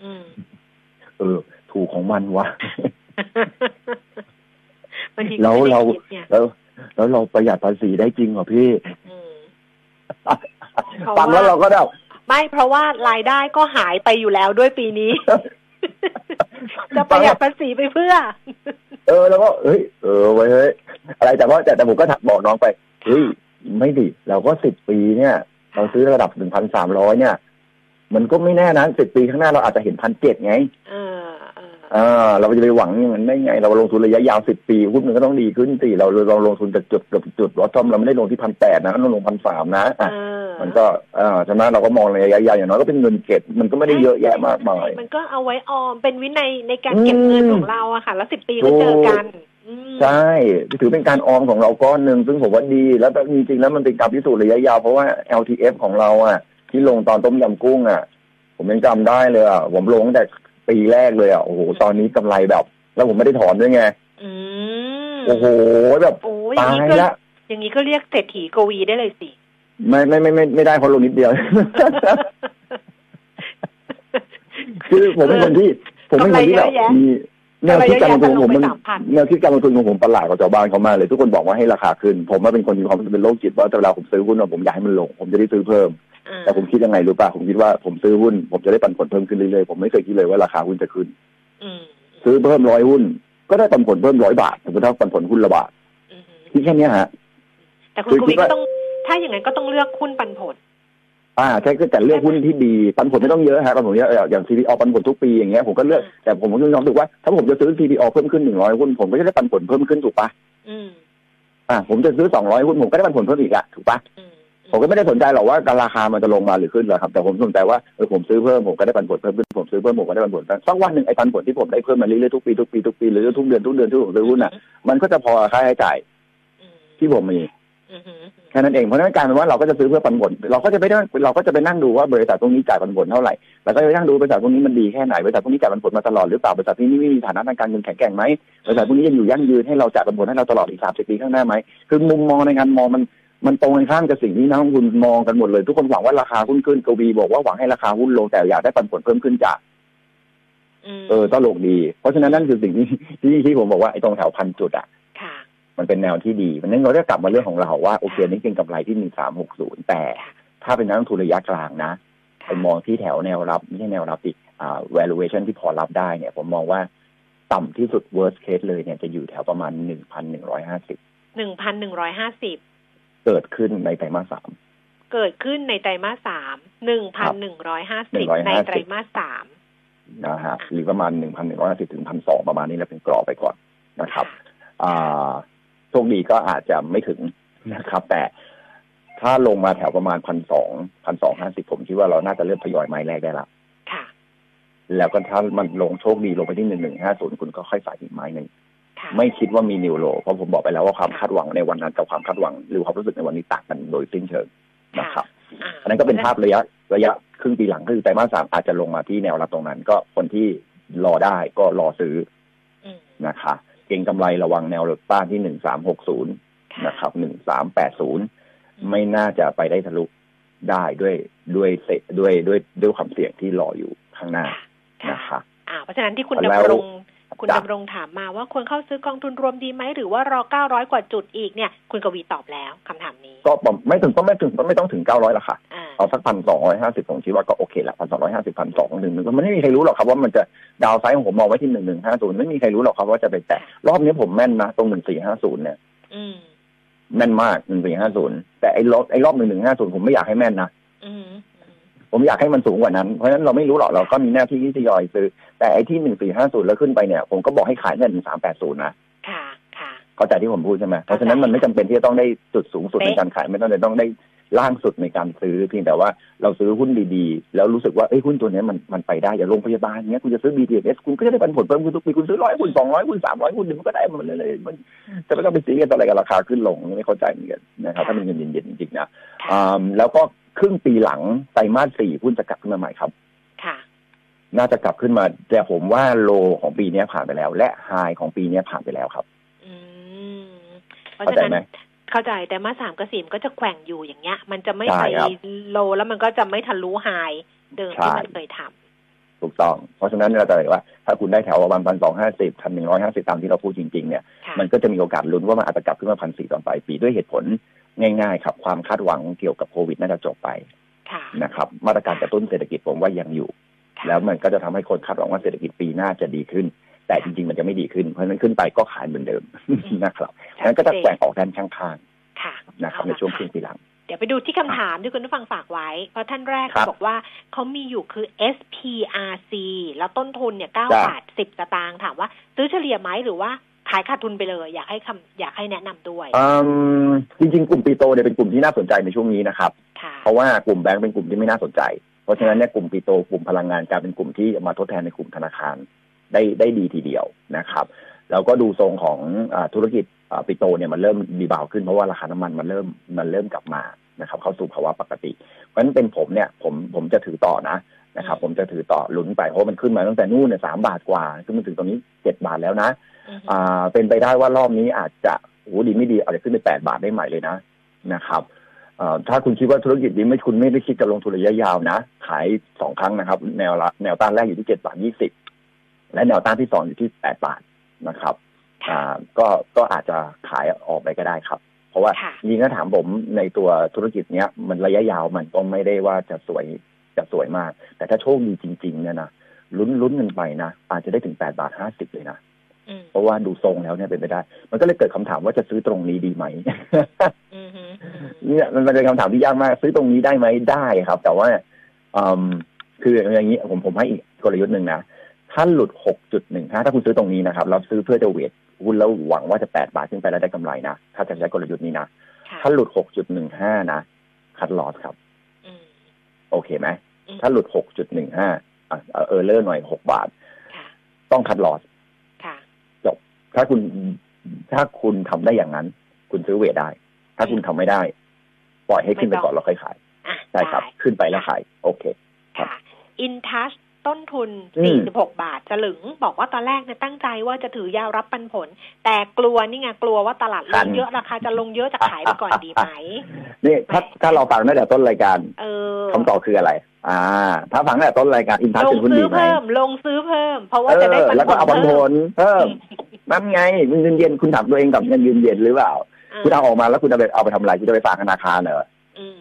อืมเออ ถูกของมันวะบางทีแล้วก็ไม่ได้เราคิดไงแล้วแล้วเราประหยัดภาษีได้จริงเหรอพี่อืมฟังแล้วเราก็แบบไม่เพราะว่ารายได้ก็หายไปอยู่แล้วด้วยปีนี้ จะประหยัดภาษีไปเพื่อ เออแล้วก็เฮ้ยเออไว้ยเฮ้ยอะไรแต่ว่าแต่แต่ผมก็ถักบอกน้องไปเฮ้ยไม่ดิเราก็สิบปีเนี่ย เราซื้อระดับหนึ่งพันสามร้อยเนี่ย มันก็ไม่แน่นะสิบปีข้างหน้าเราอาจจะเห็นพันเจ็ดไง เออเอออ่าเราจะไปหวังอย่างนั้นได้ไง เราลงทุนระยะยาวสิบปีหุ้นมันก็ต้องดีขึ้นสิเราเราลงทุนจากจุดเกือบจุดวอตทอมเราไม่ได้ลงที่พันแปดนะเราลงพันสามนะอะเออมันก็อ่าใช่ไหมเราก็มองระยะยาวอย่างน้อยก็เป็นเงินเก็บมันก็ไม่ได้เยอะแยะมากมายมันก็เอาไว้ออมเป็นวินัยในการเก็บเงินของเราอะค่ะ แล้วสิบปีก็เจอกันอืมใช่ถือเป็นการออมของเราก้อนหนึ่งซึ่งผมว่าดี แล้วแต่จริงๆแล้วมันเป็นการพิสูจน์ระยะยาวเพราะว่า LTF ของเราอะที่ลงตอนต้มยำกุ้งอะ ผมยังจำได้เลยอะผมลงตั้งแต่ ปีแรกเลยอะโอ้โหตอนนี้กำไรแบบ แล้วผมไม่ได้ถอนด้วยไงอืมโอ้โหแบบโอ้ยอย่าตางนี้ยก็ละอย่างนี้ก็เรียกเศรษฐีกวีได้เลยสิไม่ไม่ไม่ไม่ไม่ได้เพราะลงนิดเดียว คือผมเป็นคนที่ ผมเป็นคนที่แบบกำไรเยอะแยะมีแนวคิดการลงทุนของผมมันกำไรเยอะแยะแต่ลงไป3,000แนวคิดการลงทุนของผมประหลาดกว่าชาวบ้านเขามากเลยทุกคนบอกว่าให้ราคาขึ้น ผมว่าเป็นคนมีความรู้สึกเป็นโรคจิตว่าเวลาผมซื้อหุ้นอะผมอยากให้มันลง ผมจะได้ซื้อเพิ่มอ่า แต่ผมคิดยังไงรู้ป่ะผมคิดว่าผมซื้อหุ้น ผมจะได้ปันผลเพิ่มขึ้นเรื่อยๆผมไม่เคยคิดเลยว่าราคาหุ้นจะขึ้นอืมซื้อเพิ่มร้อยหุ้น ก็ได้ปันผลเพิ่มร้อยบาทสมมติถ้าปันผลหุ้นละบาทอืมที่แค่เนี้ยฮะ แต่คุณคือกคิวีดว่าก็ต้อง ถ้าอย่างนั้นก็ต้องเลือกหุ้นปันผล อ่าใช่ก็แต่เลือกหุ้นที่ดีปันผลไม่ต้องเยอะฮะปันผลเยอะอย่าง CPO ปันผลทุกปีอย่างเงี้ยผมก็เลือกแต่ผมก็ยอมรู้สึกว่าถ้าผมจะซื้อ CPO เพิ่มขึ้นหนึ่งร้อยหุ้นผมก็จะได้ปันผลเพิ่มขึ้นถูกปะอืมอ่า ผมจะซื้อสองร้อยหุ้นผมก็ได้ปันผลเพิ่มอีกอะถูกปะอืม ผมก็ไม่ได้สนใจหรอกว่าการราคามันจะลงมาหรือขึ้นหรอกครับ แต่ผมสนใจว่าเออผมซื้อเพิ่มผมก็ได้ปันผลเพิ่มขึ้นผมซื้อเพิ่มผมก็ได้ปันผลเพิ่มสักวันหนึ่งไอ้ปันผลที่ผมได้เพิ่มมาเรื่อยๆทุกปีทุกปีทุกปีหรือทุกเดือนทุกเดือนที่ผมซื้อหุ้นอะมันก็จะพอค่าใช้จ่ายอืมที่ผมมีอืมอืมแค่นั้นเองเพราะฉะนั้นกลารเป็นว่าเราก็จะซื้อเพื่อปันผลเราก็จะไม่ได้เราก็จะไปนั่งดูว่าบริษัทตรงนี้จ่ายปันผลเท่าไหร่แล้วก็จะไปนั่งดูบริษัทตรงนี้มันดีแค่ไหนบริษัทตรงนี้จ่ายปันผลมาตลอดหรือเปล่าบริษัทที่นี่ไม่มีฐานะทางการเงินแข็งแกร่งไหมบริษัทพวกนี้ยังอยู่ยั่งยืนให้เราจ่ายปันผลให้เราตลอดอีกสามสิบปีข้างหน้าไหมคือมุมมองในการมองมัน มันตรงกันข้ามกับสิ่งที่นักลงทุนมองกันหมดเลย ทุกคนหวังว่าราคาหุ้นขึ้นกวีบอกว่าหวังให้ราคาหุ้นลงแต่อยากได้ปันผลเพิ่มขึ้นจากอืมเออตลกดี เพราะฉะนั้นนั่นคือสิ่งที่ที่ที่ผมบอกว่าไอ้ตรงแถวพันจุดอะค่ะมันเป็นแนวที่ดีเพราะฉะนั้นเราได้กลับมาเรื่องของเราว่าโอเคนี่เป็นกำไรที่หนึ่งสามหกศูนย์แต่ถ้าเป็นนักลงทุนระยะกลางนะไปค่ะมองที่แถวแนวรับไม่ใช่แนวรับอีกอ่า valuation ที่พอรับได้เนี่ย ผมมองว่าต่ำที่สุด worst case เลยเนี่ยจะอยู่แถวประมาณ1,150หนึ่งพันหนึ่งร้อยห้าสิบ เกิดขึ้นในไตรมาสสามเกิดขึ้นในไตรมาสสามหนึ่งพันหนึ่งร้อยห้าสิบ150ในไตรมาสสามนะฮะหรือประมาณ1,150ถึง1,200ประมาณนี้แล้วเป็นกรอบไปก่อนนะครับอ่าโชคดีก็อาจจะไม่ถึงนะครับ แต่ถ้าลงมาแถวประมาณพันสองพันสองห้าสิบผมคิดว่าเราน่าจะเริ่มทยอยไม้แรกได้ละค่ะ แล้วก็ถ้ามันลงโชคดีลงไปที่หนึ่งหนึ่งห้าศูนย์คุณก็ค่อยใส่อีกไม้หนึ่งค่ะ ไม่คิดว่ามีนิวโลเพราะผมบอกไปแล้วว่าความคาดหวังในวันนั้นกับความคาดหวัง หรือความรู้สึกในวันนี้ต่างกันโดยสิ้นเชิงนะครับอ่าอันนั้นก็เป็นภาพระยะระยะครึ่งปีหลังคือไตรมาสสามอาจจะลงมาที่แนวรับตรงนั้น ก็คนที่รอได้ก็รอซื้ออืมนะคะเก่งกำไรระวังแนวรับต้านที่หนึ่งสามหกศูนย์ค่ะนะครับหนึ่งสามแปดศูนย์ไม่น่าจะไปได้ทะลุได้ด้วยด้วยเสด้วยด้วยด้วยความเสี่ยงที่รออยู่ข้างหน้าค่ะนะคะอ่าเพราะฉะนั้นที่คุณแล้วดำรง คุณจ้ะดำรงถามมาว่าควรเข้าซื้อกองทุนรวมดีไหมหรือว่ารอเก้าร้อยกว่าจุดอีกเนี่ย คุณกวีตอบแล้วคำถามนี้ ก็ประไม่ถึงก็ไม่ถึงก็ไม่ต้องถึงเก้าร้อยละค่ะอ่าเอาสักพันสองร้อยห้าสิบผมคิดว่าก็โอเคละพันสองร้อยห้าสิบพันสองหนึ่งมันไม่มีใครรู้หรอกครับว่ามันจะดาวไซด์ของผมมองไว้ที่หนึ่งหนึ่งห้าศูนย์ไม่มีใครรู้หรอกครับว่าจะไปแตะรอบนี้ผมแม่นนะตรงหนึ่งสี่ห้าศูนย์เนี่ยอืมแม่นมากหนึ่งสี่ห้าศูนย์แต่ไอ้รอบไอ้รอบหนึ่งหนึ่งห้าศูนย์ผมไม่อยากให้แม่นนะอืม ผมอยากให้มันสูงกว่านั้น เพราะฉะนั้นเราไม่รู้หรอกเราก็มีหน้าที่ที่ทยอยซื้อ แต่ไอ้ที่หนึ่งสี่ห้าศูนย์แล้วขึ้นไปเนี่ย ผมก็บอกให้ขายเงินหนึ่งสามแปดศูนย์นะ ค่ะ ค่ะ เข้าใจที่ผมพูดใช่ไหมเพราะฉะนั้นมันไม่จำเป็นที่จะต้องได้จุดสูงสุดในการขายไม่ต้องเลยต้องได้ ล่างสุดในการซื้อเพียงแต่ว่าเราซื้อหุ้นดีๆ แล้วรู้สึกว่าเอ้ยหุ้นตัวเนี้ยมันมันไปได้อย่าโรงพยาบาลเนี้ยคุณจะซื้อ BTS คุณก็จะได้ปันผลเพิ่มขึ้นทุกปีคุณซื้อร้อยหุ้นสองร้อยหุ้นสามร้อยหุ้นหนึ่งมันก็ได้มันเลยๆมันจะไม่ต้องไปซีกันอะไรกับราคาขึ้นลงไม่เข้าใจเหมือนกันนะครับถ้าเป็นเงินเย็นๆจริงๆนะอ่าแล้วก็ครึ่งปีหลังไตรมาสสี่หุ้นจะกลับขึ้นมาใหม่ครับค่ะน่าจะกลับขึ้นมา แต่ผมว่าโลของปีนี้ผ่านไปแล้ว และไฮของปีนี้ผ่านไปแล้วครับอืมเพราะเข้าฉะใจนั้นไหม เข้าใจแต่มาสามกับสี่มันก็จะแกว่งอยู่อย่างเงี้ย มันจะไม่ใช่ไปครับโลแล้วมันก็จะไม่ทะลุไฮเดิมที่ใช่มันเคยทำถูกต้อง เพราะฉะนั้นเราจะเห็นว่าถ้าคุณได้แถวประมาณพันสองห้าสิบพันหนึ่งร้อยห้าสิบตามที่เราพูดจริงๆเนี่ยค่ะมันก็จะมีโอกาสลุ้นว่ามันอาจจะกลับขึ้นมาพันสี่ตอนปลายปีด้วยเหตุผลง่ายๆครับความคาดหวังเกี่ยวกับโควิดน่าจะจบไปค่ะนะครับมาตรการกระตุ้นเศรษฐกิจผมว่ายังอยู่ค่ะแล้วมันก็จะทำให้คนคาดหวังว่าเศรษฐกิจปีหน้าจะดีขึ้น แต่จริงๆ มันจะไม่ดีขึ้น เพราะฉะนั้นขึ้นไปก็ขายเหมือนเดิมนะครับงั้นก็จะแกว่งออกด้านข้างค่ะๆนะครับในช่วงครึ่งปีหลัง เดี๋ยวไปดูที่คำถามที่คุณผู้ฟังฝากไว้ เพราะท่านแรกครับบอกว่าเขามีอยู่คือ SPRC แล้วต้นทุนเนี่ยเก้าจ้ะบาทสิบสตางค์ถามว่า ซื้อเฉลี่ยไหมหรือว่าขายขาดทุนไปเลย อยากให้คำอยากให้แนะนำด้วยอืมจริงๆ กลุ่มปีโตเนี่ยเป็นกลุ่มที่น่าสนใจในช่วงนี้นะครับค่ะเพราะว่ากลุ่มแบงก์เป็นกลุ่มที่ไม่น่าสนใจ เพราะฉะนั้นเนี่ยกลุ่มปีโตกลุ่มพลังงานกลายเป็นกลุ่มที่มาทดแทนในกลุ่มธนาคาร ได้ได้ดีทีเดียวนะครับแล้วก็ดูทรงของอาธุรกิจอ่าปิโตเนี่ยมันเริ่มดีบาวขึ้นเพราะว่าราคาน้ำมันมันเริ่มมันเริ่มกลับมานะครับ เข้าสู่ภาวะปกติ เพราะฉะนั้นเป็นผมเนี่ยผมผมจะถือต่อนะนะครับ ผมจะถือต่อลุ้นไปเพราะว่ามันขึ้นมาตั้งแต่นู่นเนี่ยสามบาทกว่าขึ้นมาถึงตรงนี้เจ็ดบาทแล้วนะอือฮึอ่าเป็นไปได้ว่ารอบนี้อาจจะโอ้โหดีไม่ดีอาจจะขึ้นไปแปดบาทได้ใหม่เลยนะนะครับเอ่อถ้าคุณคิดว่าธุรกิจนี้ไม่คุณไม่ได้คิดจะลงทุนระยะยาวนะ ขายสองครั้งนะครับ แนวละแนวต้านแรกอยู่ที่เจ็ดบาทยี่สิบ และแนวต้านที่สองอยู่ที่แปดบาทนะครับอ่าก็ก็อาจจะขายออกไปก็ได้ครับ เพราะว่าค่ะจริงๆถ้าถามผมในตัวธุรกิจเนี้ย มันระยะยาวมันก็ไม่ได้ว่าจะสวยจะสวยมาก แต่ถ้าโชคดีจริง ๆ เนี่ยนะลุ้นลุ้นเงินไปนะอาจจะได้ถึงแปดบาทห้าสิบเลยนะอืมเพราะว่าดูทรงแล้วเนี่ยเป็นไปได้ มันก็เลยเกิดคำถามว่าจะซื้อตรงนี้ดีไหมอือฮึอือฮึเนี่ยมันเป็นคำถามที่ยากมาก ซื้อตรงนี้ได้ไหมได้ครับ แต่ว่าอืมคืออย่างนี้ผมผมให้อีกกลยุทธ์หนึ่งนะ ถ้าหลุดหกจุดหนึ่งถ้าคุณซื้อตรงนี้นะครับเราซื้อเพื่อจะเวทหุ้นแล้วหวังว่าจะแปดบาทขึ้นไปแล้วได้กำไรนะ ถ้าจะใช้กลยุทธ์นี้นะค่ะถ้าหลุดหกจุดหนึ่งห้านะ คัดลอสครับอืมโอเคไหมอืมถ้าหลุดหกจุดหนึ่งห้าอะเออเลอร์หน่อยหกบาทค่ะต้องคัดลอสค่ะถ้าคุณ ถ้าคุณทำได้อย่างนั้น คุณซื้อเวทได้ ถ้าคุณทำไม่ได้ ปล่อยให้ขึ้นไปก่อนแล้วค่อยขายอะใช่ครับได้ขึ้นไปแล้วขาย โอเคค่ะอินทัช ต้นทุนอืม46 บาทสลึง บอกว่าตอนแรกเนี่ยตั้งใจว่าจะถือยาวรับปันผล แต่กลัวนี่ไงกลัวว่าตลาดลงเยอะราคาจะลงเยอะจะขายไปก่อนดีไหมนี่ถ้าถ้าเราฟังตั้งแต่ต้นรายการเออคำตอบคืออะไร อ่า ถ้าฟังตั้งแต่ต้นรายการอินทัชลเป็งนหุ้นซื้ดีอไหมเพิ่มลงซื้อเพิ่ม เพราะว่าเอจะได้อปันผลแล้วก็เอาปันผลเพิ่มอืมนั่นไงเงินเย็นคุณถามตัวเองกับเงินยืนเย็นหรือเปล่าคุณเอาออกมาแล้วคุณจะไปเอาไปทำอะไรคุณจะไปฝากธนาคารเหรออืม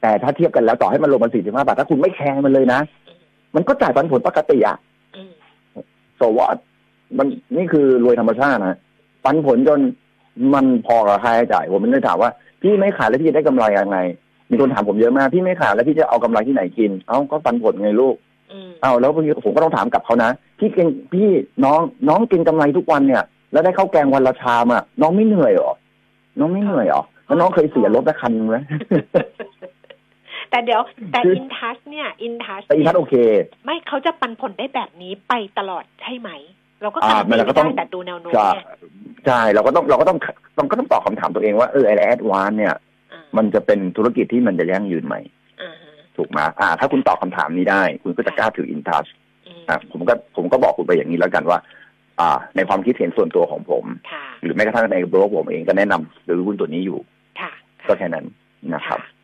แต่ถ้าเทียบกันแล้วต่อให้มันลงมาสี่สิบห้าบาทถ้าคุณไม่แคร์มันเลยนะ มันก็จ่ายปันผลปกติอะอืม so what มันนี่คือรวยธรรมชาตินะปันผลจนมันพอกับค่าใช้จ่ายผมไม่ได้ถามว่า พี่ไม่ขายแล้วพี่จะได้กำไรยังไง มีคนถามผมเยอะมากพี่ไม่ขายแล้วพี่จะเอากำไรที่ไหนกิน เอ้าก็ปันผลไงลูกอืมเอาแล้วผมก็ต้องถามกลับเขานะพี่เก่งพี่น้องน้องกินกำไรทุกวันเนี่ย แล้วได้ข้าวแกงวันละชามอะน้องไม่เหนื่อยเหรอน้องไม่เหนื่อยเหรอแล้วน้องเคยเสียรถละคันไหม แต่เดี๋ยวแต่คืออินทัชเนี่ยอินทัชแต่อีทัศน์โอเค ไม่เขาจะปันผลได้แบบนี้ไปตลอดใช่ไหม เราก็อ่าการันตีมันก็ไม่ได้ต้องแต่ดูแนวโน้มจะเนี่ยใช่เราก็ต้องเราก็ต้องต้องก็ต้องตอบคำถามตัวเองว่าเออไอ ADVANC เนี่ยอ่ามันจะเป็นธุรกิจที่มันจะยั่งยืนไหมอ่าฮะถูกไหมอ่า ถ้าคุณตอบคำถามนี้ได้ คุณก็จะกล้าถืออินทัชอืมอะผมก็ผมก็บอกคุณไปอย่างนี้แล้วกันว่า อ่า ในความคิดเห็นส่วนตัวของผมค่ะหรือแม้กระทั่งในบล็อกผมเองก็แนะนำซื้อหุ้นตัวนี้อยู่ค่ะก็แค่นั้นนะครับค่ะ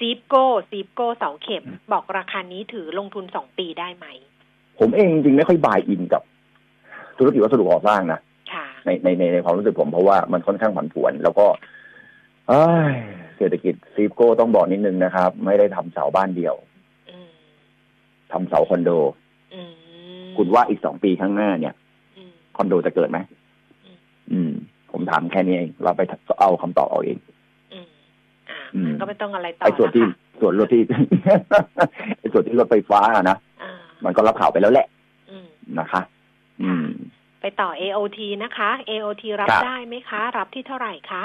ซีฟโก้ซีฟโก้เสาเข็ม บอกราคานี้ถือลงทุนสองปีได้ไหม ผมเองจริงๆไม่ค่อย buy in กับ ธุรกิจวัสดุก่อสร้างนะค่ะในในในในความรู้สึกผมเพราะว่ามันค่อนข้างผันผวน แล้วก็เอ้ยเศรษฐกิจซีฟโก้ต้องบอกนิดนึงนะครับ ไม่ได้ทำเสาบ้านเดียวอืมทำเสาคอนโดอืมคุณว่าอีกสองปีข้างหน้าเนี่ยอืมคอนโดจะเกิดไหมอืมอืม ผมถามแค่นี้เองเราไปเอาคำตอบเอาเองอืมอ่าอืม ก็ไม่ต้องอะไรต่อไอ้ส่วนที่นะคะส่วนรถที่ไอ้ส่วนที่รถไฟฟ้าอะนะอ่ามันก็รับข่าวไปแล้วแหละอืมนะคะ อืม ไปต่อ AOT นะคะ AOT รับครับได้ไหมคะ รับที่เท่าไหร่คะ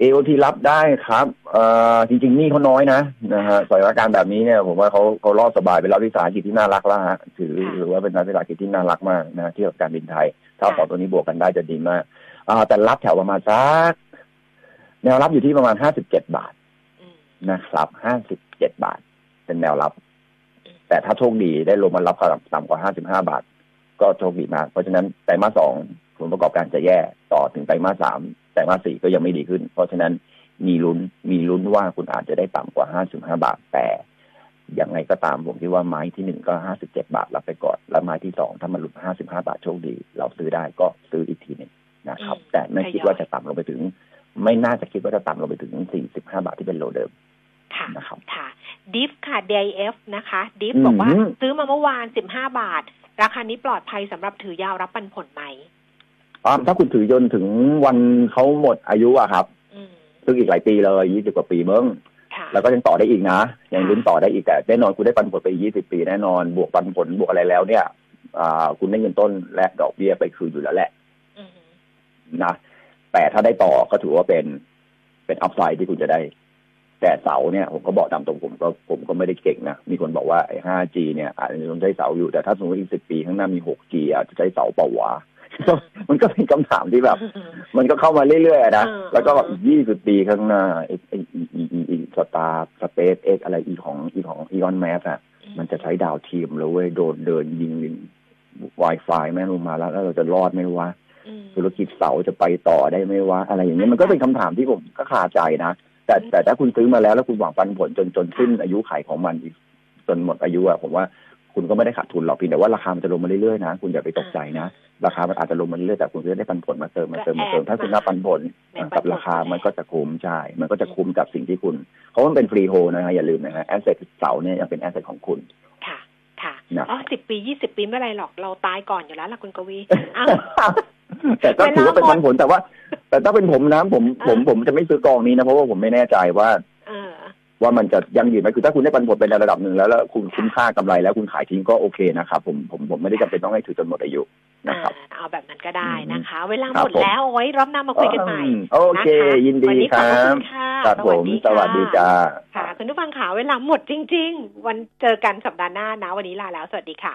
AOT รับได้ครับเอ่อจริงๆหนี่เขาน้อยนะนะฮะสถานการณ์แบบนี้เนี่ยผมว่าเขาเขารอดสบายเป็นรัฐวิสาหกิจที่น่ารักแล้วฮะถือค่ะหรือว่าเป็นรัฐวิสาหกิจที่น่ารักมากนะเทียบกับการบินไทย ถ้าค่ะสองตัวนี้บวกกันได้จะดีมากอ่าแต่รับแถวประมาณสักแนวรับอยู่ที่ประมาณห้าสิบเจ็ดบาทอืม นะครับห้าสิบเจ็ดบาท เป็นแนวรับอืมแต่ถ้าโชคดีได้ลงมารับต่ำกว่าห้าสิบห้าบาท ก็โชคดีมาก เพราะฉะนั้นไตรมาสสองผลประกอบการจะแย่ต่อถึงไตรมาสสามไตรมาสสี่ก็ยังไม่ดีขึ้น เพราะฉะนั้นมีลุ้นมีลุ้นว่าคุณอาจจะได้ต่ำกว่าห้าสิบห้าบาทแต่ยังไงก็ตามผมคิดว่าไม้ที่หนึ่งก็ห้าสิบเจ็ดบาทรับไปก่อน แล้วไม้ที่สองถ้ามันหลุดห้าสิบห้าบาทโชคดี เราซื้อได้ก็ซื้ออีกทีหนึ่งนะครับอืมแต่ไม่ทยอยคิดว่าจะต่ำลงไปถึง ไม่น่าจะคิดว่าจะต่ำลงไปถึงสี่สิบห้าบาทที่เป็นโลเดิม ค่ะนะครับค่ะดิฟค่ะ DIF นะคะดิฟอืมบอกว่าซื้อมาเมื่อวานสิบห้าบาท ราคานี้ปลอดภัยสำหรับถือยาวรับปันผลไหมอ่าถ้าคุณถือยนถึงวันเขาหมดอายุอะครับอืมซึ่งอีกหลายปีเลยยี่สิบกว่าปีเบิ้งค่ะแล้วก็ยังต่อได้อีกนะ ยังลุ้นต่อได้อีกแต่แน่นอนคุณได้ปันผลไปยี่สิบปีแน่นอนบวกปันผลบวกอะไรแล้วเนี่ยอ่าคุณได้เงินต้นและดอกเบี้ยไปคืนอยู่แล้วแหละอืมนะแต่ถ้าได้ต่อก็ถือว่าเป็นเป็น upside ที่คุณจะได้ แต่เสาเนี่ยผมก็บอกตามตรงผมก็ผมก็ไม่ได้เก่งนะ มีคนบอกว่าไอ้ 5G เนี่ยอาจจะต้องใช้เสาอยู่ แต่ถ้าสมมติอีกสิบปีข้างหน้ามี 6G อาจจะใช้เสาเปล่าวะมันก็เป็นคำถามที่แบบ มันก็เข้ามาเรื่อยๆนะเออแล้วก็แบบยี่สิบปีข้างหน้าไอ้ไอ้อีอีอีอีสตาร์ SpaceX อะไรอีของอีของ Elon Musk อะมันจะใช้ดาวเทียมแล้วเว้ยโดนเดินยิง Wi-Fi แม่งลงมาแล้วแล้วเราจะรอดไหมวะอืมธุรกิจเสาจะไปต่อได้ไหมวะอะไรอย่างเงี้ยมันก็เป็นคำถามที่ผมก็คาใจนะ แต่แต่ถ้าคุณซื้อมาแล้วแล้วคุณหวังปันผลจนจนสิ้นอายุขายของมันอีกจนหมดอายุอะผมว่าคุณก็ไม่ได้ขาดทุนหรอกเพียงแต่ว่าราคามันจะลงมาเรื่อยๆนะคุณอย่าไปตกใจนะ ราคามันอาจจะลงมาเรื่อยๆแต่คุณจะได้ปันผลมาเติมมาเติมมาเติมถ้าคุณนับปันผลแบ่งปันผลกับราคามันก็จะคุ้มใช่มันก็จะคุ้มกับสิ่งที่คุณเพราะมันเป็น freehold นะฮะอย่าลืมนะฮะ asset เสาเนี่ยยังเป็น asset ของคุณค่ะค่ะนะอ๋อสิบปียี่สิบปีไม่เป็นไรหรอกเราตายก่อนอยู่แล้วล่ะคุณกวีอ้าว แต่ก็ถือว่าเป็นปันผลแต่ว่า แต่ถ้าเป็นผมนะผมผมอ่าผมจะไม่ซื้อกองนี้นะเพราะว่าผมไม่แน่ใจว่าเออว่ามันจะยั่งยืนไหมคือถ้าคุณได้ปันผลเป็นระดับหนึ่งแล้วแล้วคุณคุ้มค่ากำไรแล้วคุณขายทิ้งก็โอเคนะครับผมผมผมไม่ได้จำเป็นต้องให้ถือจนหมดอายุนะครับอ่าเอาแบบนั้นก็ได้นะคะ เวลาครับหมดแล้วเอาไว้รอบหน้ามาคุยกันใหม่อืมโอเคนะคะยินดีวันนี้ขอบพะครับณค่ะครับผมสวัสดีจ้าค่ะคุณผู้ฟังขาเวลาหมดจริง ๆ วันเจอกันสัปดาห์หน้านะวันนี้ลาแล้วสวัสดีค่ะ